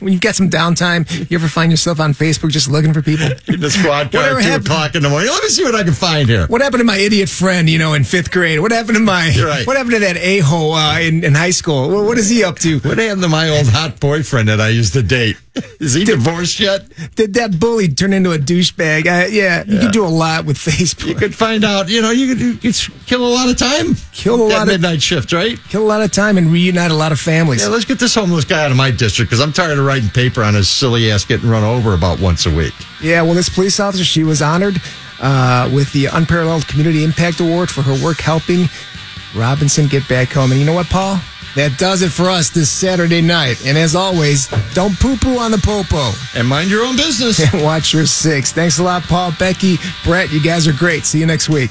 when you've got some downtime. You ever find yourself on Facebook just looking for people? In the squad car Whatever at two happened- o'clock in the morning. Let me see what I can find here. What happened to my idiot friend, you know, in fifth grade? What happened to my right. what happened to that a hole uh, in, in high school? What, what is he up to? What happened to my old hot boyfriend that I used to date? Is he divorced yet? Did that bully turn into a douchebag? Uh, yeah, you can do a lot with Facebook. You could find out. You know, you could, you could kill a lot of time. Kill a That lot of- midnight shift, right? Kill a lot of time and reunite a lot of families. Yeah, let's get this homeless guy out of my district because I'm tired of writing paper on his silly ass getting run over about once a week. Yeah, well, this police officer, she was honored uh, with the Unparalleled Community Impact Award for her work helping Robinson get back home. And you know what, Paul? That does it for us this Saturday night. And as always, don't poo poo on the popo. And mind your own business. And watch your six. Thanks a lot, Paul, Becky, Brett. You guys are great. See you next week.